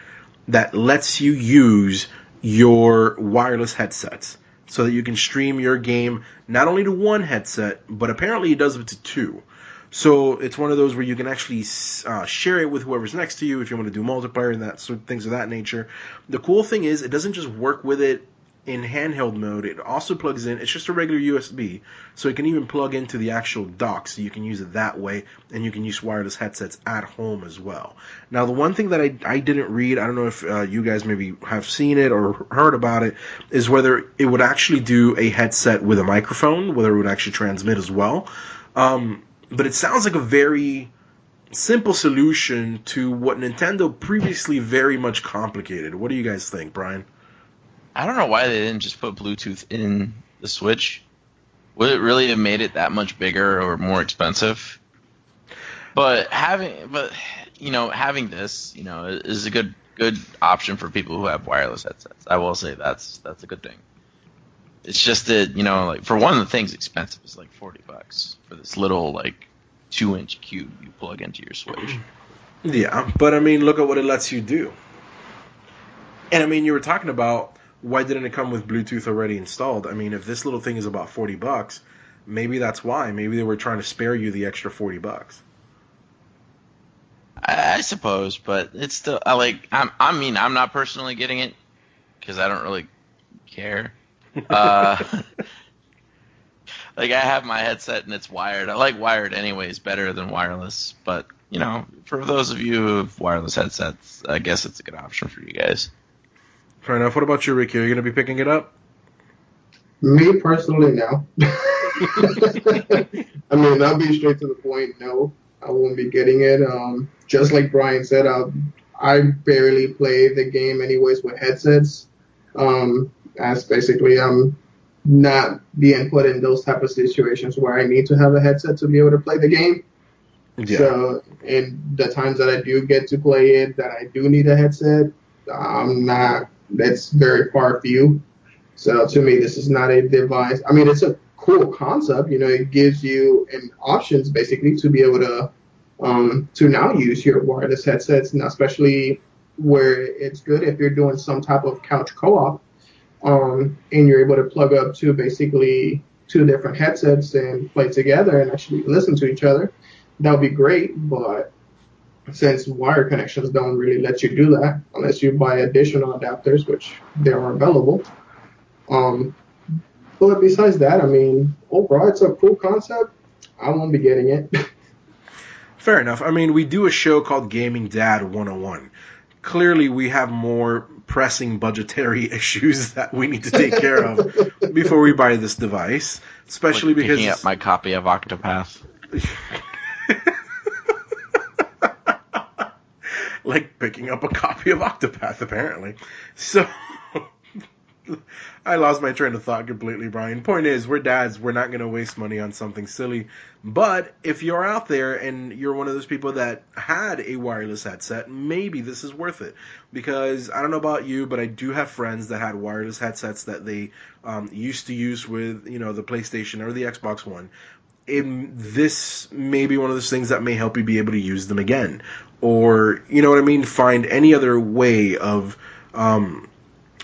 Speaker 1: that lets you use your wireless headsets so that you can stream your game not only to one headset, but apparently it does it to two. So it's one of those where you can actually uh, share it with whoever's next to you if you want to do multiplayer and that sort of things of that nature. The cool thing is it doesn't just work with it in handheld mode. It also plugs in. It's just a regular USB, so it can even plug into the actual dock, so you can use it that way, and you can use wireless headsets at home as well. Now, the one thing that I, I didn't read, I don't know if uh, you guys maybe have seen it or heard about it, is whether it would actually do a headset with a microphone, whether it would actually transmit as well. Um, but it sounds like a very simple solution to what Nintendo previously very much complicated. What do you guys think, Brian?
Speaker 2: I don't know why they didn't just put Bluetooth in the Switch. Would it really have made it that much bigger or more expensive? But having, but you know, having this, you know, is a good good option for people who have wireless headsets. I will say that's that's a good thing. It's just that you know, like for one, the thing's expensive. It's like forty bucks for this little like two inch cube you plug into your Switch.
Speaker 1: Yeah, but I mean, look at what it lets you do. And I mean, you were talking about why didn't it come with Bluetooth already installed? I mean, if this little thing is about 40 bucks, maybe that's why. Maybe they were trying to spare you the extra 40 bucks.
Speaker 2: I, suppose, but it's still I like. I'm, I mean, I'm not personally getting it because I don't really care. Uh, like I have my headset and it's wired. I like wired anyways better than wireless, but you know, for those of you who have wireless headsets, I guess it's a good option for you guys.
Speaker 1: Fair enough. What about you, Ricky? Are you going to be picking it up?
Speaker 3: Me personally, no. I mean, I'll be straight to the point. No, I won't be getting it. Um, just like Brian said, I I barely play the game anyways with headsets. Um, as basically I'm not being put in those type of situations where I need to have a headset to be able to play the game. So, in the times that I do get to play it, that I do need a headset, I'm not. That's very far few. So to me, this is not a device. I mean, it's a cool concept. You know, it gives you an options basically to be able to um, to now use your wireless headsets, and especially where it's good if you're doing some type of couch co-op, um, and you're able to plug up to basically two different headsets and play together and actually listen to each other. That would be great, but since wire connections don't really let you do that unless you buy additional adapters, which they are available. Um, but besides that, I mean, overall, it's a cool concept. I won't be getting it.
Speaker 1: Fair enough. I mean, we do a show called Gaming Dad 101. Clearly, we have more pressing budgetary issues that we need to take care of before we buy this device, especially
Speaker 2: Like
Speaker 1: because
Speaker 2: picking up my copy of Octopath.
Speaker 1: Like picking up a copy of Octopath, apparently. So, I lost my train of thought completely, Brian. Point is, we're dads. We're not going to waste money on something silly. But if you're out there and you're one of those people that had a wireless headset, maybe this is worth it. Because I don't know about you, but I do have friends that had wireless headsets that they um, used to use with, you know, the PlayStation or the Xbox One. In this may be one of those things that may help you be able to use them again. Or, you know what I mean? Find any other way of. Um,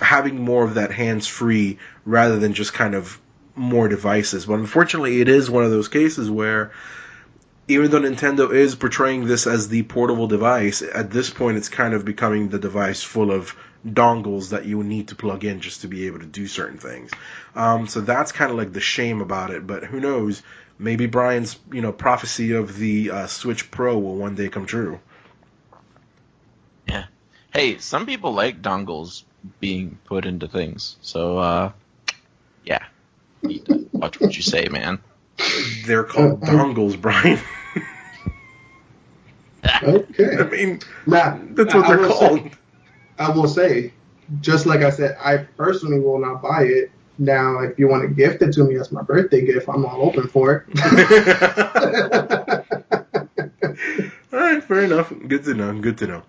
Speaker 1: having more of that hands free rather than just kind of more devices. But unfortunately, it is one of those cases where even though Nintendo is portraying this as the portable device, at this point it's kind of becoming the device full of dongles that you need to plug in just to be able to do certain things. Um, so that's kind of like the shame about it. But who knows? Maybe Brian's you know prophecy of the uh, Switch Pro will one day come true.
Speaker 2: Yeah. Hey, some people like dongles being put into things. So, uh, yeah. Watch what you say, man.
Speaker 1: They're called uh, dongles, Brian.
Speaker 3: okay.
Speaker 1: I mean,
Speaker 3: now,
Speaker 1: that's what I they're called.
Speaker 3: Say, I will say, just like I said, I personally will not buy it. Now, if you want to gift it to me as my birthday gift, I'm all open for
Speaker 1: it. all right, fair enough. Good to know. Good to know.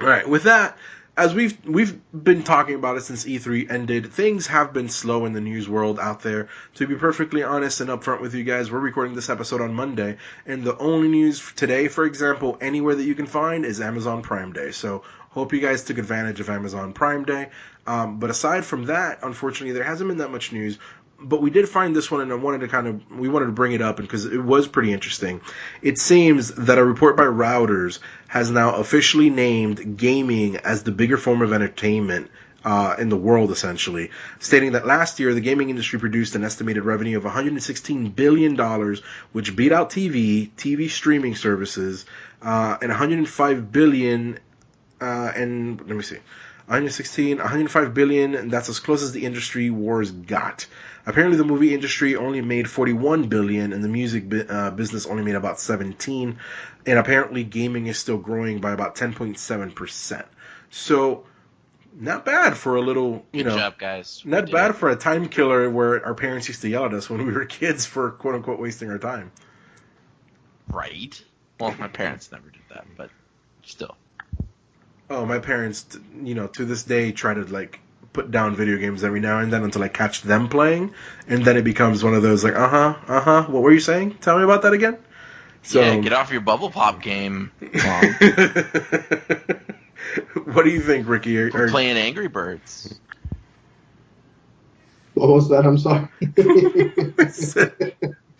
Speaker 1: All right, with that, as we've we've been talking about it since E3 ended, things have been slow in the news world out there. To be perfectly honest and upfront with you guys, we're recording this episode on Monday, and the only news today, for example, anywhere that you can find is Amazon Prime Day. So hope you guys took advantage of Amazon Prime Day. Um, but aside from that, unfortunately, there hasn't been that much news but we did find this one, and I wanted to kind of we wanted to bring it up because it was pretty interesting. It seems that a report by Reuters has now officially named gaming as the bigger form of entertainment uh, in the world, essentially, stating that last year the gaming industry produced an estimated revenue of 116 billion dollars, which beat out TV, TV streaming services, uh, and 105 billion. Uh, and let me see. 116, 105 billion, and that's as close as the industry wars got. Apparently, the movie industry only made 41 billion, and the music bi- uh, business only made about 17. And apparently, gaming is still growing by about 10.7 percent. So, not bad for a little, you
Speaker 2: Good
Speaker 1: know,
Speaker 2: job, guys.
Speaker 1: not bad for a time killer where our parents used to yell at us when we were kids for quote unquote wasting our time.
Speaker 2: Right. Well, my parents never did that, but still.
Speaker 1: Oh, my parents, you know, to this day try to like put down video games every now and then until I catch them playing, and then it becomes one of those like, uh huh, uh huh. What were you saying? Tell me about that again.
Speaker 2: So, yeah, get off your bubble pop game.
Speaker 1: what do you think, Ricky?
Speaker 2: Are, are... playing Angry Birds.
Speaker 3: What was that? I'm sorry.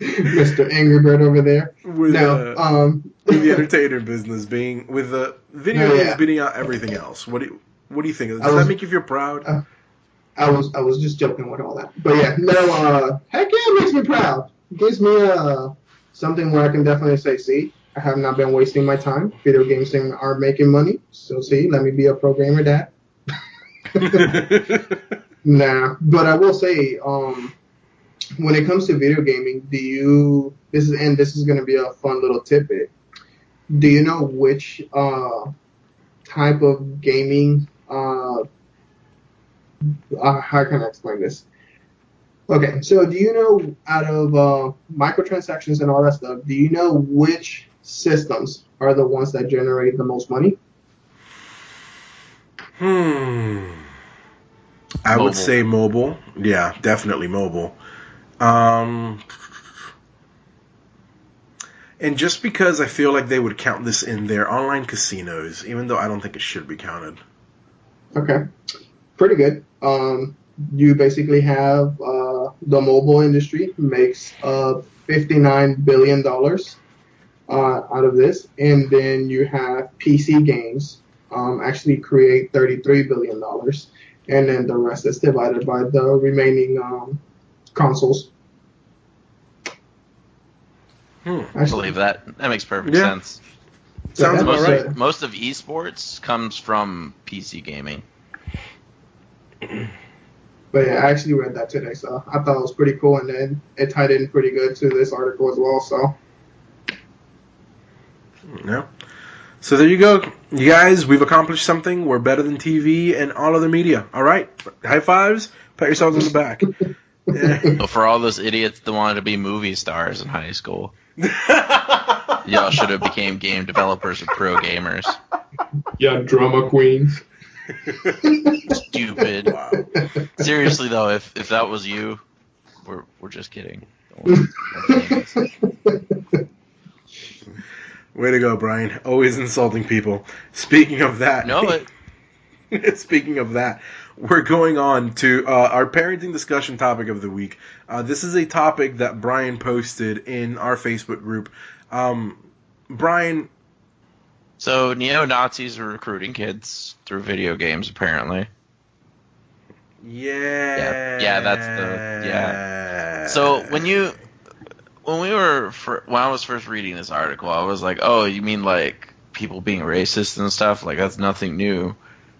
Speaker 3: Mr. Angry Bird over there.
Speaker 1: With,
Speaker 3: now,
Speaker 1: uh, um, with the entertainer business being with the video games yeah. beating out everything else. What do you, what do you think? Does was, that make you feel proud? Uh,
Speaker 3: I was I was just joking with all that, but yeah, no. Uh, heck yeah, it makes me proud. It gives me uh something where I can definitely say, see, I have not been wasting my time. Video games are making money, so see, let me be a programmer, dad. nah, but I will say, um, when it comes to video gaming, do you this is and this is going to be a fun little tidbit. Do you know which uh, type of gaming? Uh, uh, how can I explain this? Okay, so do you know out of uh, microtransactions and all that stuff, do you know which systems are the ones that generate the most money?
Speaker 1: Hmm. I mobile. would say mobile. Yeah, definitely mobile. Um, and just because I feel like they would count this in their online casinos, even though I don't think it should be counted.
Speaker 3: Okay, pretty good. Um, you basically have uh, the mobile industry makes uh, $59 billion uh, out of this, and then you have PC games um, actually create $33 billion, and then the rest is divided by the remaining um, consoles.
Speaker 2: Hmm. I believe that. That makes perfect yeah. sense.
Speaker 1: Sounds
Speaker 2: most,
Speaker 1: about right.
Speaker 2: Most of esports comes from PC gaming.
Speaker 3: But yeah, I actually read that today, so I thought it was pretty cool, and then it tied in pretty good to this article as well. So.
Speaker 1: Yeah. So there you go, you guys. We've accomplished something. We're better than TV and all other media. All right, high fives. Pat yourselves on the back. Yeah.
Speaker 2: But for all those idiots that wanted to be movie stars in high school, y'all should have became game developers or pro gamers.
Speaker 3: Yeah, drama queens.
Speaker 2: Stupid.
Speaker 1: Wow.
Speaker 2: Seriously though, if if that was you, we're we're just kidding.
Speaker 1: Way to go, Brian. Always insulting people. Speaking of that,
Speaker 2: know it.
Speaker 1: Speaking of that, we're going on to uh, our parenting discussion topic of the week. Uh, this is a topic that Brian posted in our Facebook group. Um, Brian,
Speaker 2: So neo Nazis are recruiting kids through video games, apparently.
Speaker 1: yeah,
Speaker 2: yeah, that's the- yeah. So when you when we were fir- when I was first reading this article, I was like, "Oh, you mean like people being racist and stuff? Like that's nothing new."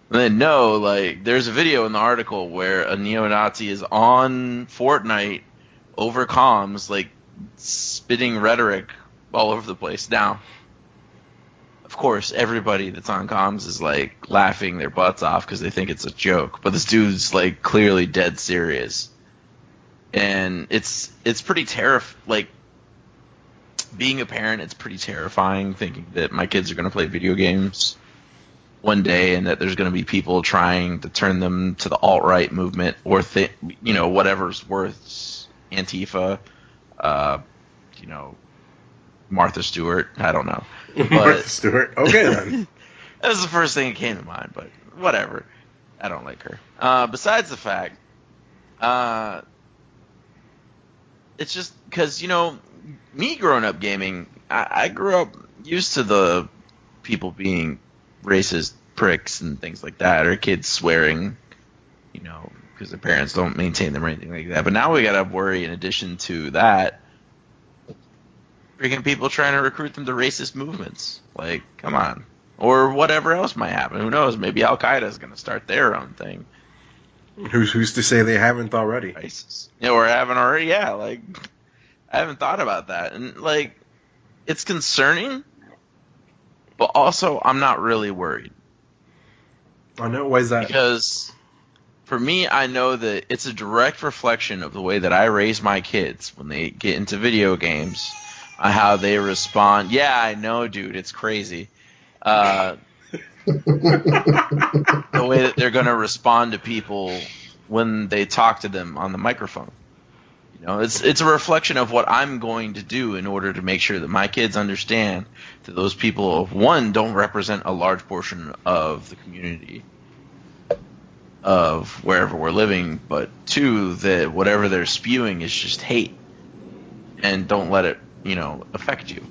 Speaker 2: And then no, like there's a video in the article where a neo-Nazi is on Fortnite over comms, like spitting rhetoric all over the place. Now, of course, everybody that's on comms is like laughing their butts off because they think it's a joke, but this dude's like clearly dead serious and it's it's pretty terrifying. like being a parent it's pretty terrifying thinking that my kids are going to play video games one day and that there's going to be people trying to turn them to the alt-right movement or th- you know whatever's worth antifa uh you know martha stewart i don't know
Speaker 1: Martha Stewart. Okay then.
Speaker 2: that was the first thing that came to mind, but whatever. I don't like her. Uh, besides the fact, uh, it's just because you know, me growing up gaming, I, I grew up used to the people being racist pricks and things like that, or kids swearing, you know, because their parents don't maintain them or anything like that. But now we gotta worry, in addition to that, freaking people trying to recruit them to racist movements. Like, come on. Or whatever else might happen. Who knows? Maybe Al Qaeda is going to start their own thing.
Speaker 1: who's who's to say they haven't already?
Speaker 2: ISIS. Yeah, or haven't already. Yeah, like I haven't thought about that, and like it's concerning, but also I'm not really worried
Speaker 1: I know. Why is that?
Speaker 2: because for me, I know that it's a direct reflection of the way that I raise my kids when they get into video games, on how they respond. Yeah, I know, dude, it's crazy. Uh, the way that they're going to respond to people when they talk to them on the microphone. Know, it's it's a reflection of what I'm going to do in order to make sure that my kids understand that those people, one, don't represent a large portion of the community of wherever we're living, but two, that whatever they're spewing is just hate, and don't let it, you know, affect you.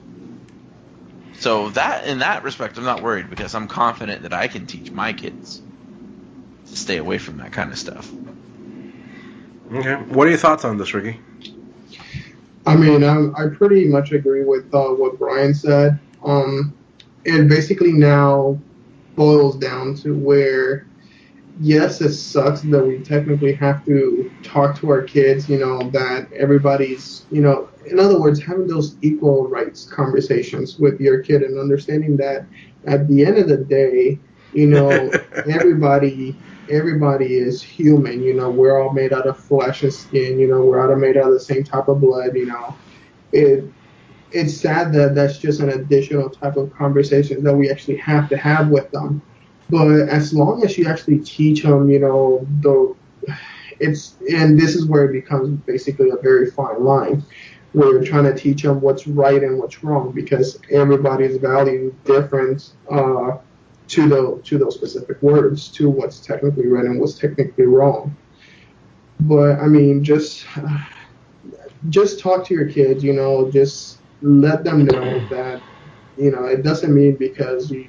Speaker 2: So that in that respect, I'm not worried because I'm confident that I can teach my kids to stay away from that kind of stuff.
Speaker 1: Okay. What are your thoughts on this, Ricky?
Speaker 3: I mean, um, I pretty much agree with uh, what Brian said. Um, it basically now boils down to where, yes, it sucks that we technically have to talk to our kids, you know, that everybody's, you know, in other words, having those equal rights conversations with your kid and understanding that at the end of the day, you know, everybody everybody is human. You know, we're all made out of flesh and skin. You know, we're all made out of the same type of blood. You know, it it's sad that that's just an additional type of conversation that we actually have to have with them. But as long as you actually teach them, you know, the it's and this is where it becomes basically a very fine line where you're trying to teach them what's right and what's wrong because everybody's value different uh, to the to those specific words to what's technically right and what's technically wrong. But I mean, just just talk to your kids. You know, just let them know that you know it doesn't mean because you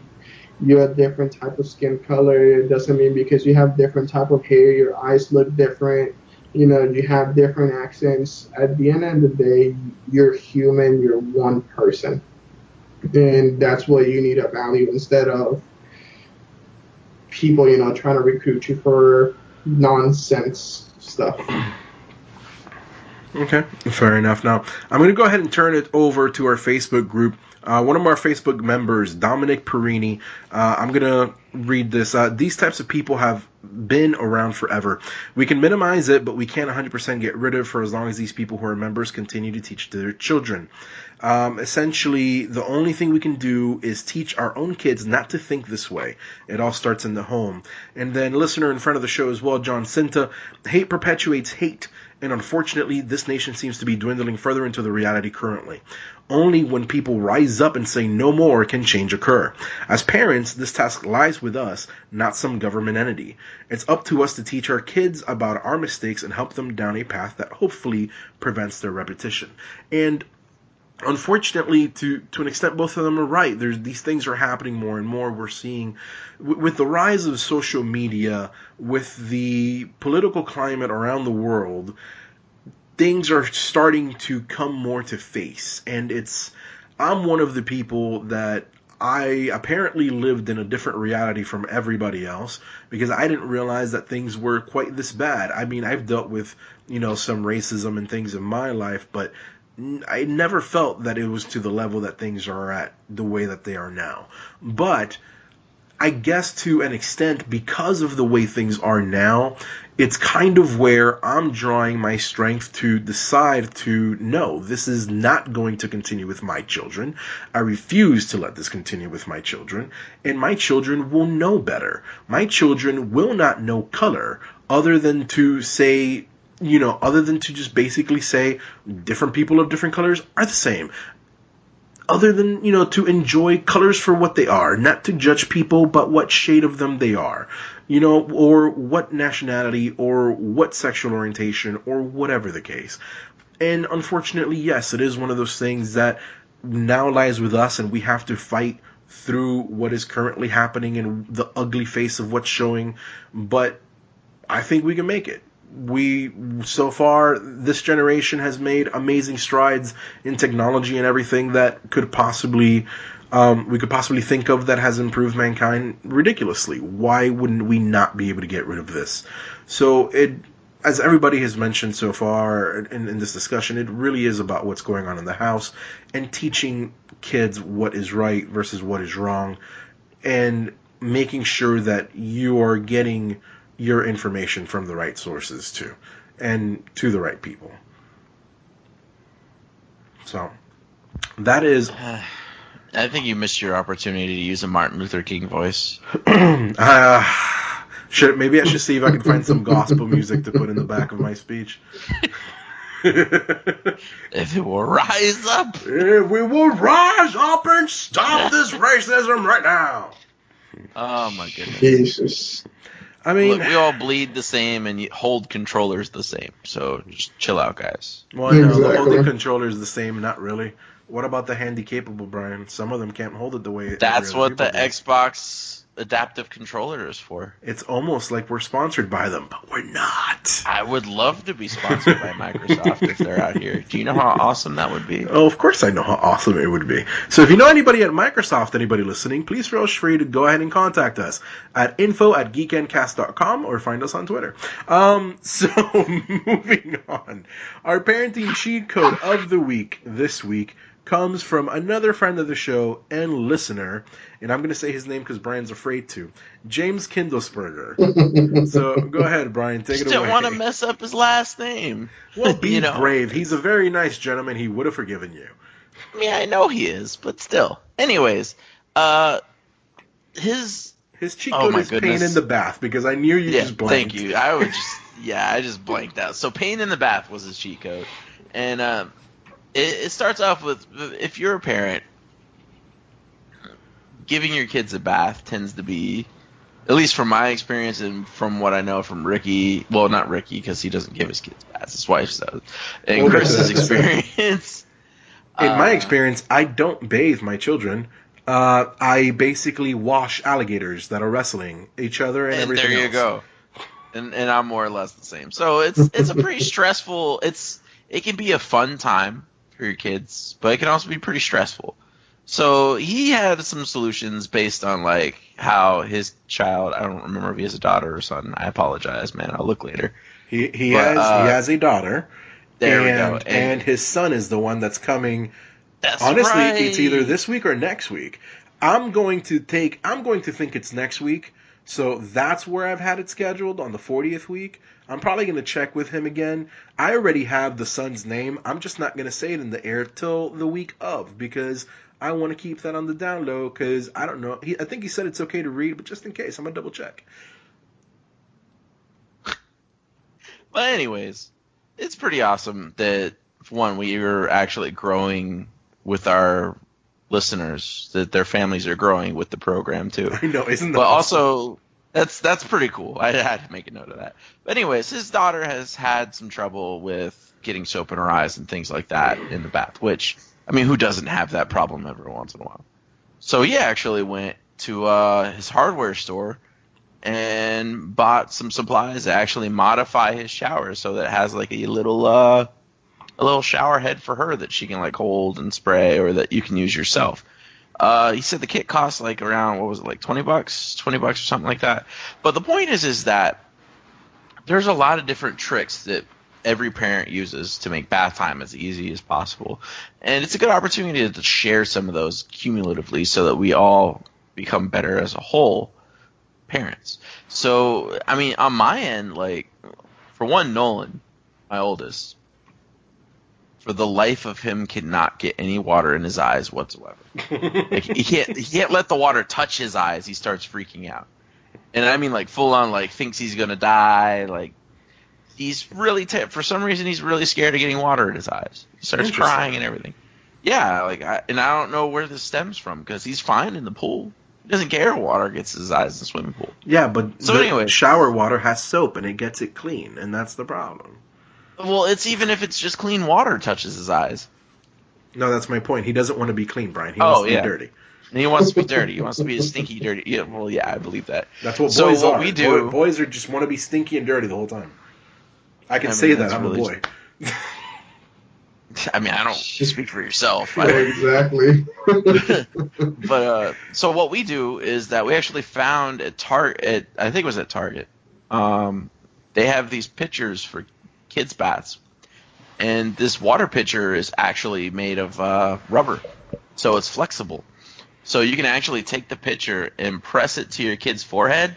Speaker 3: you're a different type of skin color. It doesn't mean because you have different type of hair, your eyes look different. You know, you have different accents. At the end of the day, you're human. You're one person, and that's what you need to value instead of people, you know, trying to recruit you for nonsense stuff.
Speaker 1: Okay, fair enough. Now, I'm going to go ahead and turn it over to our Facebook group. Uh, one of our Facebook members, Dominic Perini, uh, I'm going to read this. Uh, these types of people have been around forever. We can minimize it, but we can't 100% get rid of for as long as these people who are members continue to teach their children. Um, essentially, the only thing we can do is teach our own kids not to think this way. It all starts in the home. And then, listener in front of the show as well, John Cinta, hate perpetuates hate and unfortunately, this nation seems to be dwindling further into the reality currently. Only when people rise up and say no more can change occur. As parents, this task lies with us, not some government entity. It's up to us to teach our kids about our mistakes and help them down a path that hopefully prevents their repetition. And unfortunately to to an extent both of them are right. There's these things are happening more and more. We're seeing w- with the rise of social media with the political climate around the world things are starting to come more to face. And it's i'm one of the people that I apparently lived in a different reality from everybody else because I didn't realize that things were quite this bad. I mean, I've dealt with, you know, some racism and things in my life, but I never felt that it was to the level that things are at the way that they are now. But I guess to an extent, because of the way things are now, it's kind of where I'm drawing my strength to decide to no, this is not going to continue with my children. I refuse to let this continue with my children, and my children will know better. My children will not know color other than to say you know, other than to just basically say different people of different colors are the same. Other than, you know, to enjoy colors for what they are, not to judge people, but what shade of them they are, you know, or what nationality, or what sexual orientation, or whatever the case. And unfortunately, yes, it is one of those things that now lies with us, and we have to fight through what is currently happening and the ugly face of what's showing. But I think we can make it we so far this generation has made amazing strides in technology and everything that could possibly um, we could possibly think of that has improved mankind ridiculously. Why wouldn't we not be able to get rid of this? So it, as everybody has mentioned so far in, in this discussion, it really is about what's going on in the house and teaching kids what is right versus what is wrong, and making sure that you are getting your information from the right sources too, and to the right people. So that is.
Speaker 2: I think you missed your opportunity to use a Martin Luther King voice.
Speaker 1: uh, should maybe I should see if I can find some gospel music to put in the back of my speech.
Speaker 2: if it will rise up,
Speaker 1: if we will rise up and stop this racism right now.
Speaker 2: Oh my goodness.
Speaker 3: Jesus.
Speaker 1: I mean,
Speaker 2: Look, we all bleed the same and hold controllers the same. So just chill out, guys.
Speaker 1: Well, no, the
Speaker 3: Exactly.
Speaker 1: holding controller is the same. Not really. What about the handy capable, Brian? Some of them can't hold it the way.
Speaker 2: That's
Speaker 1: every
Speaker 2: what the
Speaker 1: do.
Speaker 2: Xbox adaptive controller is for.
Speaker 1: It's almost like we're sponsored by them, but we're not.
Speaker 2: I would love to be sponsored by Microsoft if they're out here. Do you know how awesome that would be?
Speaker 1: Oh, of course I know how awesome it would be. So if you know anybody at Microsoft, anybody listening, please feel free to go ahead and contact us at info at geekendcast.com or find us on Twitter. Um, so moving on. Our parenting cheat code of the week this week comes from another friend of the show and listener, and I'm going to say his name because Brian's afraid to. James Kindlesberger. so go ahead, Brian, take
Speaker 2: Just
Speaker 1: it
Speaker 2: didn't want to mess up his last name.
Speaker 1: well, be
Speaker 2: you know.
Speaker 1: brave. He's a very nice gentleman. He would have forgiven you.
Speaker 2: I mean, I know he is, but still. Anyways, uh, his
Speaker 1: His cheat
Speaker 2: Oh
Speaker 1: code
Speaker 2: my
Speaker 1: is pain in the bath because I knew you
Speaker 2: yeah,
Speaker 1: just blanked.
Speaker 2: thank you. I would just yeah, I just blanked out. So pain in the bath was his cheat code, and um, it, it starts off with if you're a parent, giving your kids a bath tends to be, at least from my experience and from what I know from Ricky. Well, not Ricky because he doesn't give his kids baths. His wife does. And Chris's experience.
Speaker 1: In my
Speaker 2: uh,
Speaker 1: experience, I don't bathe my children. Uh, I basically wash alligators that are wrestling each other and,
Speaker 2: and
Speaker 1: everything
Speaker 2: there you
Speaker 1: else.
Speaker 2: go. And and I'm more or less the same. So it's it's a pretty stressful. It's it can be a fun time for your kids, but it can also be pretty stressful. So he had some solutions based on like how his child. I don't remember if he has a daughter or son. I apologize, man. I'll look later.
Speaker 1: He he
Speaker 2: But,
Speaker 1: has
Speaker 2: uh,
Speaker 1: he has a daughter.
Speaker 2: There we
Speaker 1: and,
Speaker 2: go.
Speaker 1: And, his son is the one that's coming.
Speaker 2: that's
Speaker 1: Honestly,
Speaker 2: right.
Speaker 1: it's either this week or next week. I'm going to take. I'm going to think it's next week. So that's where I've had it scheduled on the 40th week. I'm probably going to check with him again. I already have the son's name. I'm just not going to say it in the air till the week of because I want to keep that on the down low because I don't know. He, I think he said it's okay to read, but just in case, I'm going to double check.
Speaker 2: But anyways, it's pretty awesome that one we are actually growing with our listeners, that their families are growing with the program too.
Speaker 1: I know, isn't that
Speaker 2: But
Speaker 1: awesome?
Speaker 2: also that's that's pretty cool. I had to make a note of that. But anyways, his daughter has had some trouble with getting soap in her eyes and things like that in the bath, which I mean, who doesn't have that problem every once in a while? So he actually went to uh, his hardware store and bought some supplies to actually modify his shower so that it has like a little uh, a little shower head for her that she can like hold and spray or that you can use yourself. Uh, he said the kit costs like around what was it like twenty bucks, twenty bucks or something like that. But the point is, is that there's a lot of different tricks that every parent uses to make bath time as easy as possible, and it's a good opportunity to share some of those cumulatively so that we all become better as a whole parents. So, I mean, on my end, like for one, Nolan, my oldest, for the life of him, cannot get any water in his eyes whatsoever. Like he can't he can't let the water touch his eyes. He starts freaking out, and I mean like full on like thinks he's gonna die. Like he's really t- for some reason he's really scared of getting water in his eyes. He starts crying and everything. Yeah, like I, and I don't know where this stems from because he's fine in the pool. He doesn't care if water gets his eyes in the swimming pool.
Speaker 1: yeah, but
Speaker 2: So anyway.
Speaker 1: shower water has soap and it gets it clean, and that's the problem.
Speaker 2: Well, it's even if it's just clean water touches his eyes.
Speaker 1: No, that's my point. He doesn't want to be clean, Brian. He
Speaker 2: Oh,
Speaker 1: wants to
Speaker 2: yeah.
Speaker 1: be dirty.
Speaker 2: And he wants to be dirty. He wants to be a stinky, dirty. Yeah, well, yeah, I believe that.
Speaker 1: That's what
Speaker 2: So
Speaker 1: boys
Speaker 2: what
Speaker 1: are.
Speaker 2: we do-
Speaker 1: Boy- boys are just want to be stinky and dirty the whole time. I can
Speaker 2: I mean,
Speaker 1: say that I'm a
Speaker 2: really-
Speaker 1: boy.
Speaker 2: I mean, I don't speak for yourself. I,
Speaker 3: exactly.
Speaker 2: but uh, so what we do is that we actually found at Target. I think it was at Target. Um, they have these pictures for kids baths, and this water pitcher is actually made of uh, rubber, so it's flexible. So you can actually take the pitcher and press it to your kid's forehead,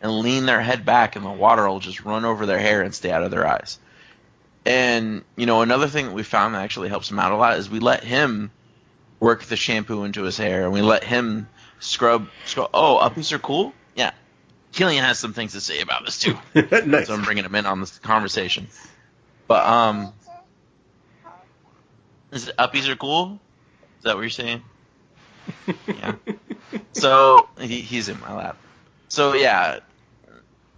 Speaker 2: and lean their head back, and the water will just run over their hair and stay out of their eyes. And you know, another thing that we found that actually helps him out a lot is we let him work the shampoo into his hair, and we let him scrub. scrub oh, uppies are cool. Yeah, Killian has some things to say about this too,
Speaker 1: nice.
Speaker 2: so I'm bringing him in on this conversation. But um, is it uppies are cool? Is that what you're saying? yeah. So he, he's in my lap. So yeah,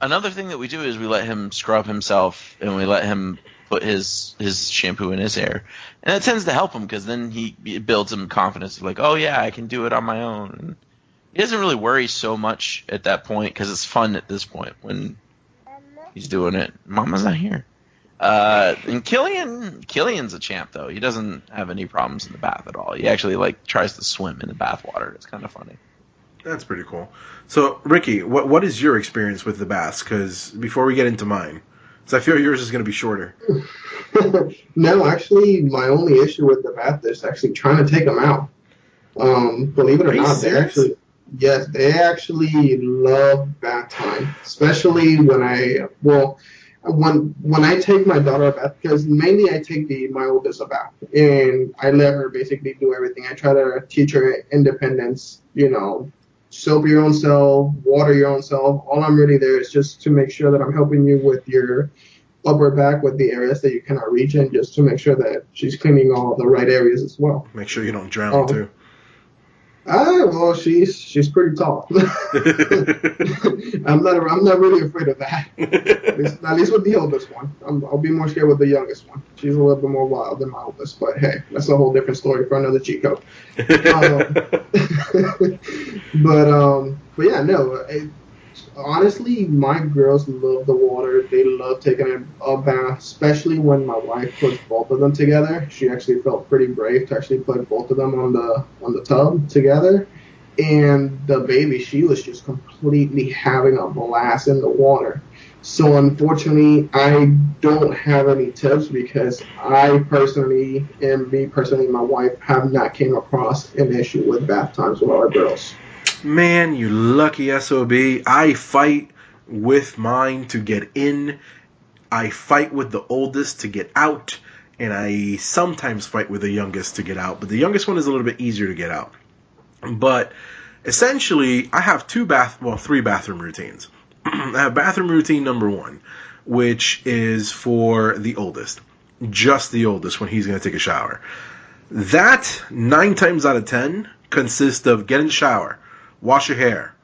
Speaker 2: another thing that we do is we let him scrub himself, and we let him put his his shampoo in his hair, and that tends to help him because then he it builds him confidence of like, oh yeah, I can do it on my own. And he doesn't really worry so much at that point because it's fun at this point when he's doing it. Mama's not here. Uh, and Killian, Killian's a champ though. He doesn't have any problems in the bath at all. He actually like tries to swim in the bath water. It's kind of funny.
Speaker 1: That's pretty cool. So, Ricky, what what is your experience with the baths? Because before we get into mine, because I feel yours is going to be shorter.
Speaker 3: no, actually, my only issue with the bath is actually trying to take them out. Um, believe it or
Speaker 1: Are you
Speaker 3: not, they actually yes, they actually love bath time, especially when I well. When when I take my daughter a bath, because mainly I take the my oldest a bath, and I let her basically do everything. I try to teach her independence. You know, soap your own self, water your own self. All I'm really there is just to make sure that I'm helping you with your upper back with the areas that you cannot reach and just to make sure that she's cleaning all the right areas as well.
Speaker 1: Make sure you don't drown
Speaker 3: Oh.
Speaker 1: too.
Speaker 3: Ah, well, she's she's pretty tall. I'm not I'm not really afraid of that. At least, at least with the oldest one. I'm, I'll be more scared with the youngest one. She's a little bit more wild than my oldest, but hey, that's a whole different story for another Chico. code. but um, but yeah, no. It, honestly, my girls love the water. They love taking a, bath, especially when my wife puts both of them together. She actually felt pretty brave to actually put both of them on the on the tub together, and the baby, she was just completely having a blast in the water. So unfortunately, I don't have any tips because I personally, and me personally, my wife have not came across an issue with bath times with our girls.
Speaker 1: Man, you lucky SOB. I fight with mine to get in. I fight with the oldest to get out. And I sometimes fight with the youngest to get out. But the youngest one is a little bit easier to get out. But essentially, I have two bath, well, three bathroom routines. I have bathroom routine number one, which is for the oldest. Just the oldest when he's going to take a shower. That, nine times out of ten, consists of get in the shower, wash your hair,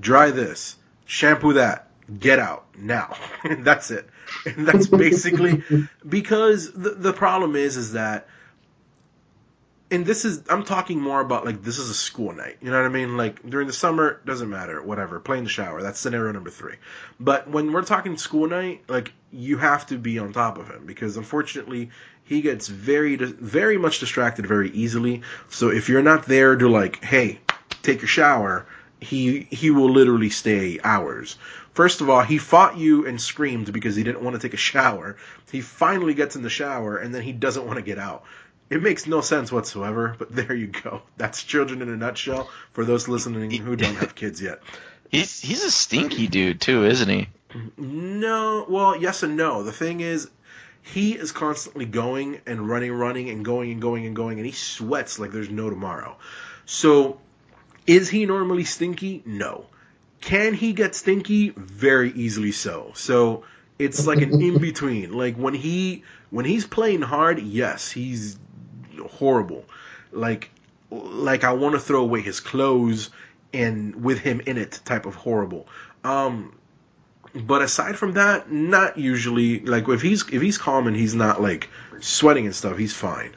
Speaker 1: dry this, shampoo that, get out now. that's it. And that's basically because the, the problem is is that and this is I'm talking more about like this is a school night. You know what I mean? Like during the summer, doesn't matter, whatever. Play in the shower. That's scenario number three. But when we're talking school night, like you have to be on top of him because unfortunately he gets very very much distracted very easily. So if you're not there to like, hey, take a shower, he he will literally stay hours. First of all, he fought you and screamed because he didn't want to take a shower. He finally gets in the shower and then he doesn't want to get out. It makes no sense whatsoever, but there you go. That's children in a nutshell for those listening who don't have kids yet.
Speaker 2: He's he's a stinky dude too, isn't he?
Speaker 1: No, well, yes and no. The thing is, he is constantly going and running, running and going and going and going, and he sweats like there's no tomorrow. So, is he normally stinky? No. Can he get stinky? Very easily so. So it's like an in between. Like when he when he's playing hard, yes, he's horrible. Like like I want to throw away his clothes and with him in it type of horrible. Um but aside from that, not usually like if he's if he's calm and he's not like sweating and stuff, he's fine.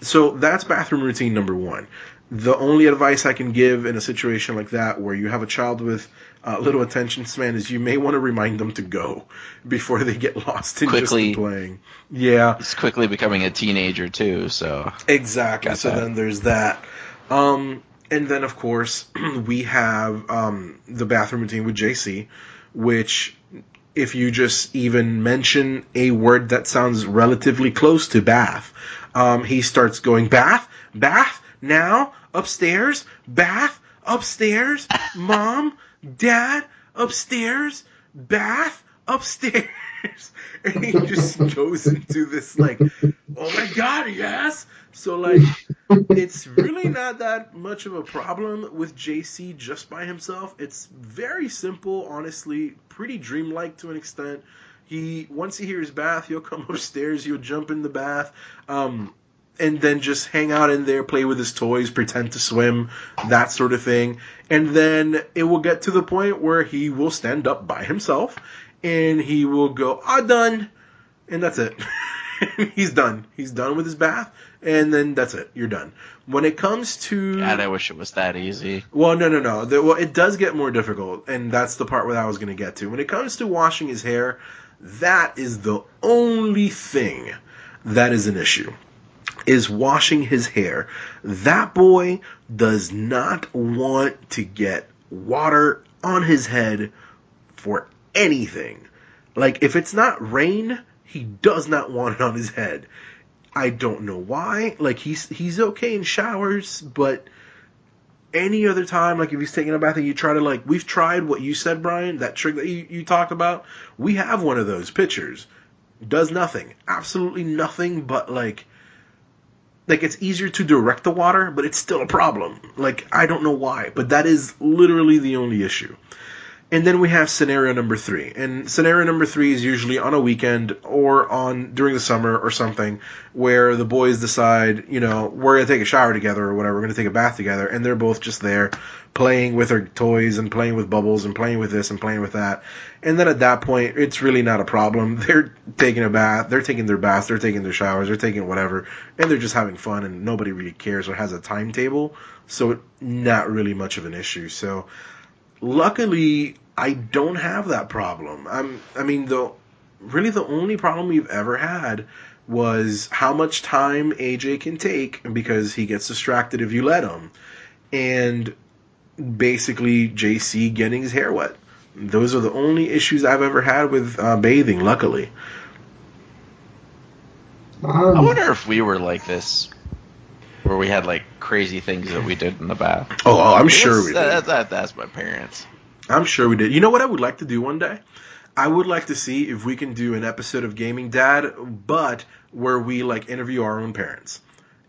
Speaker 1: So that's bathroom routine number 1 the only advice I can give in a situation like that where you have a child with uh, little attention span is you may want to remind them to go before they get lost in quickly, just playing. Yeah,
Speaker 2: it's quickly becoming a teenager too. So
Speaker 1: exactly. So that. then there's that. Um, and then of course we have um, the bathroom routine with JC, which if you just even mention a word that sounds relatively close to bath, um, he starts going bath, bath now upstairs, bath, upstairs, mom, dad, upstairs, bath, upstairs. And he just goes into this like, oh my god, yes. So like, it's really not that much of a problem with JC just by himself. It's very simple, honestly, pretty dreamlike to an extent. He once he hears bath, he'll come upstairs, he'll jump in the bath. Um, and then just hang out in there, play with his toys, pretend to swim, that sort of thing. And then it will get to the point where he will stand up by himself and he will go, ah, done. And that's it. He's done. He's done with his bath, and then that's it. You're done. When it comes to
Speaker 2: God, I wish it was that easy.
Speaker 1: Well, no, no, no. The, well, it does get more difficult, and that's the part where I was going to get to. When it comes to washing his hair, that is the only thing that is an issue is washing his hair. That boy does not want to get water on his head for anything. Like, if it's not rain, he does not want it on his head. I don't know why. Like, he's, he's okay in showers, but any other time, like if he's taking a bath and you try to like, we've tried what you said, Brian, that trick that you, you talked about. We have one of those pictures. Does nothing. Absolutely nothing but like, like it's easier to direct the water, but it's still a problem. Like I don't know why, but that is literally the only issue. And then we have scenario number three. And scenario number three is usually on a weekend or on during the summer or something where the boys decide, you know, we're gonna take a shower together or whatever, we're gonna take a bath together, and they're both just there playing with their toys and playing with bubbles and playing with this and playing with that. And then at that point, it's really not a problem. They're taking a bath, they're taking their baths, they're taking their showers, they're taking whatever, and they're just having fun, and nobody really cares or has a timetable. So, not really much of an issue. So, luckily, I don't have that problem. I'm, I mean, the really the only problem we've ever had was how much time AJ can take because he gets distracted if you let him. And basically JC getting his hair wet. Those are the only issues I've ever had with uh, bathing. Luckily,
Speaker 3: Um,
Speaker 2: I wonder if we were like this, where we had like crazy things that we did in the bath.
Speaker 1: oh, oh, I'm sure we did.
Speaker 2: That, that, that's my parents.
Speaker 1: I'm sure we did. You know what I would like to do one day? I would like to see if we can do an episode of Gaming Dad, but where we like interview our own parents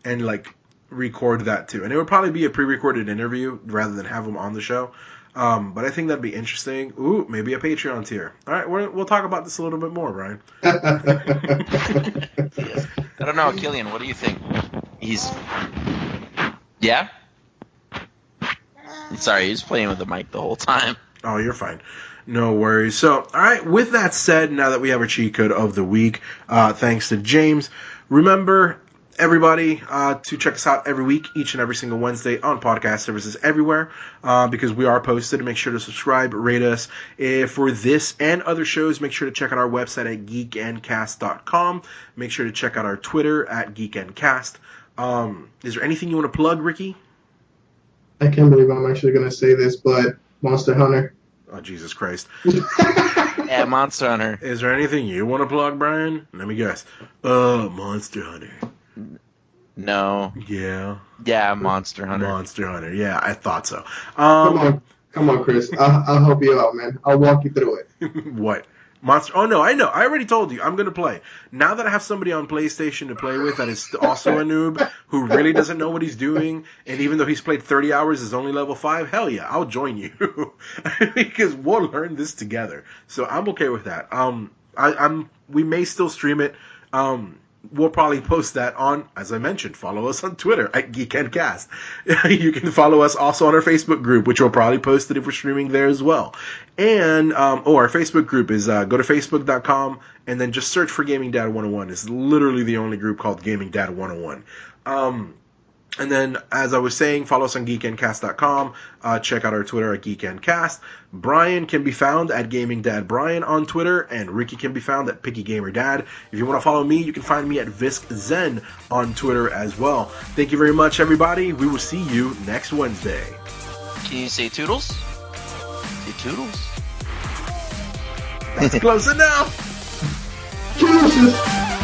Speaker 1: and like record that too. And it would probably be a pre-recorded interview rather than have them on the show. Um, but I think that'd be interesting. Ooh, maybe a Patreon tier. All right, we're, we'll talk about this a little bit more, Brian.
Speaker 2: I don't know, Killian. What do you think? He's yeah. Sorry, he's playing with the mic the whole time.
Speaker 1: Oh, you're fine. No worries. So, all right. With that said, now that we have our cheat code of the week, uh, thanks to James. Remember, everybody, uh, to check us out every week, each and every single Wednesday on podcast services everywhere, uh, because we are posted. Make sure to subscribe, rate us. If for this and other shows, make sure to check out our website at geekendcast.com. Make sure to check out our Twitter at geekendcast. Um, is there anything you want to plug, Ricky?
Speaker 3: I can't believe I'm actually gonna say this, but Monster Hunter.
Speaker 1: Oh, Jesus Christ.
Speaker 2: Yeah, Monster Hunter.
Speaker 1: Is there anything you want to plug, Brian? Let me guess. Uh, Monster Hunter.
Speaker 2: No.
Speaker 1: Yeah,
Speaker 2: Yeah, Monster Hunter.
Speaker 1: Monster Hunter. Yeah, I thought so.
Speaker 3: Come
Speaker 1: Um,
Speaker 3: on, come on, Chris. I'll, I'll help you out, man. I'll walk you through it.
Speaker 1: what? Monster? Oh no, I know. I already told you. I'm gonna play. Now that I have somebody on PlayStation to play with that is also a noob who really doesn't know what he's doing, and even though he's played 30 hours, is only level five. Hell yeah, I'll join you because we'll learn this together. So I'm okay with that. Um, I, I'm. We may still stream it. Um, we'll probably post that on, as I mentioned, follow us on Twitter at Cast. you can follow us also on our Facebook group, which we'll probably post it if we're streaming there as well. And, um, oh, our Facebook group is, uh, go to facebook.com and then just search for Gaming Dad 101. It's literally the only group called Gaming Dad 101. Um, and then, as I was saying, follow us on geekendcast.com. Uh, check out our Twitter at geekendcast. Brian can be found at Gaming Dad Brian on Twitter, and Ricky can be found at Picky Gamer Dad. If you want to follow me, you can find me at Visk Zen on Twitter as well. Thank you very much, everybody. We will see you next Wednesday.
Speaker 2: Can you say toodles? Say toodles.
Speaker 1: That's close enough.
Speaker 3: Jesus.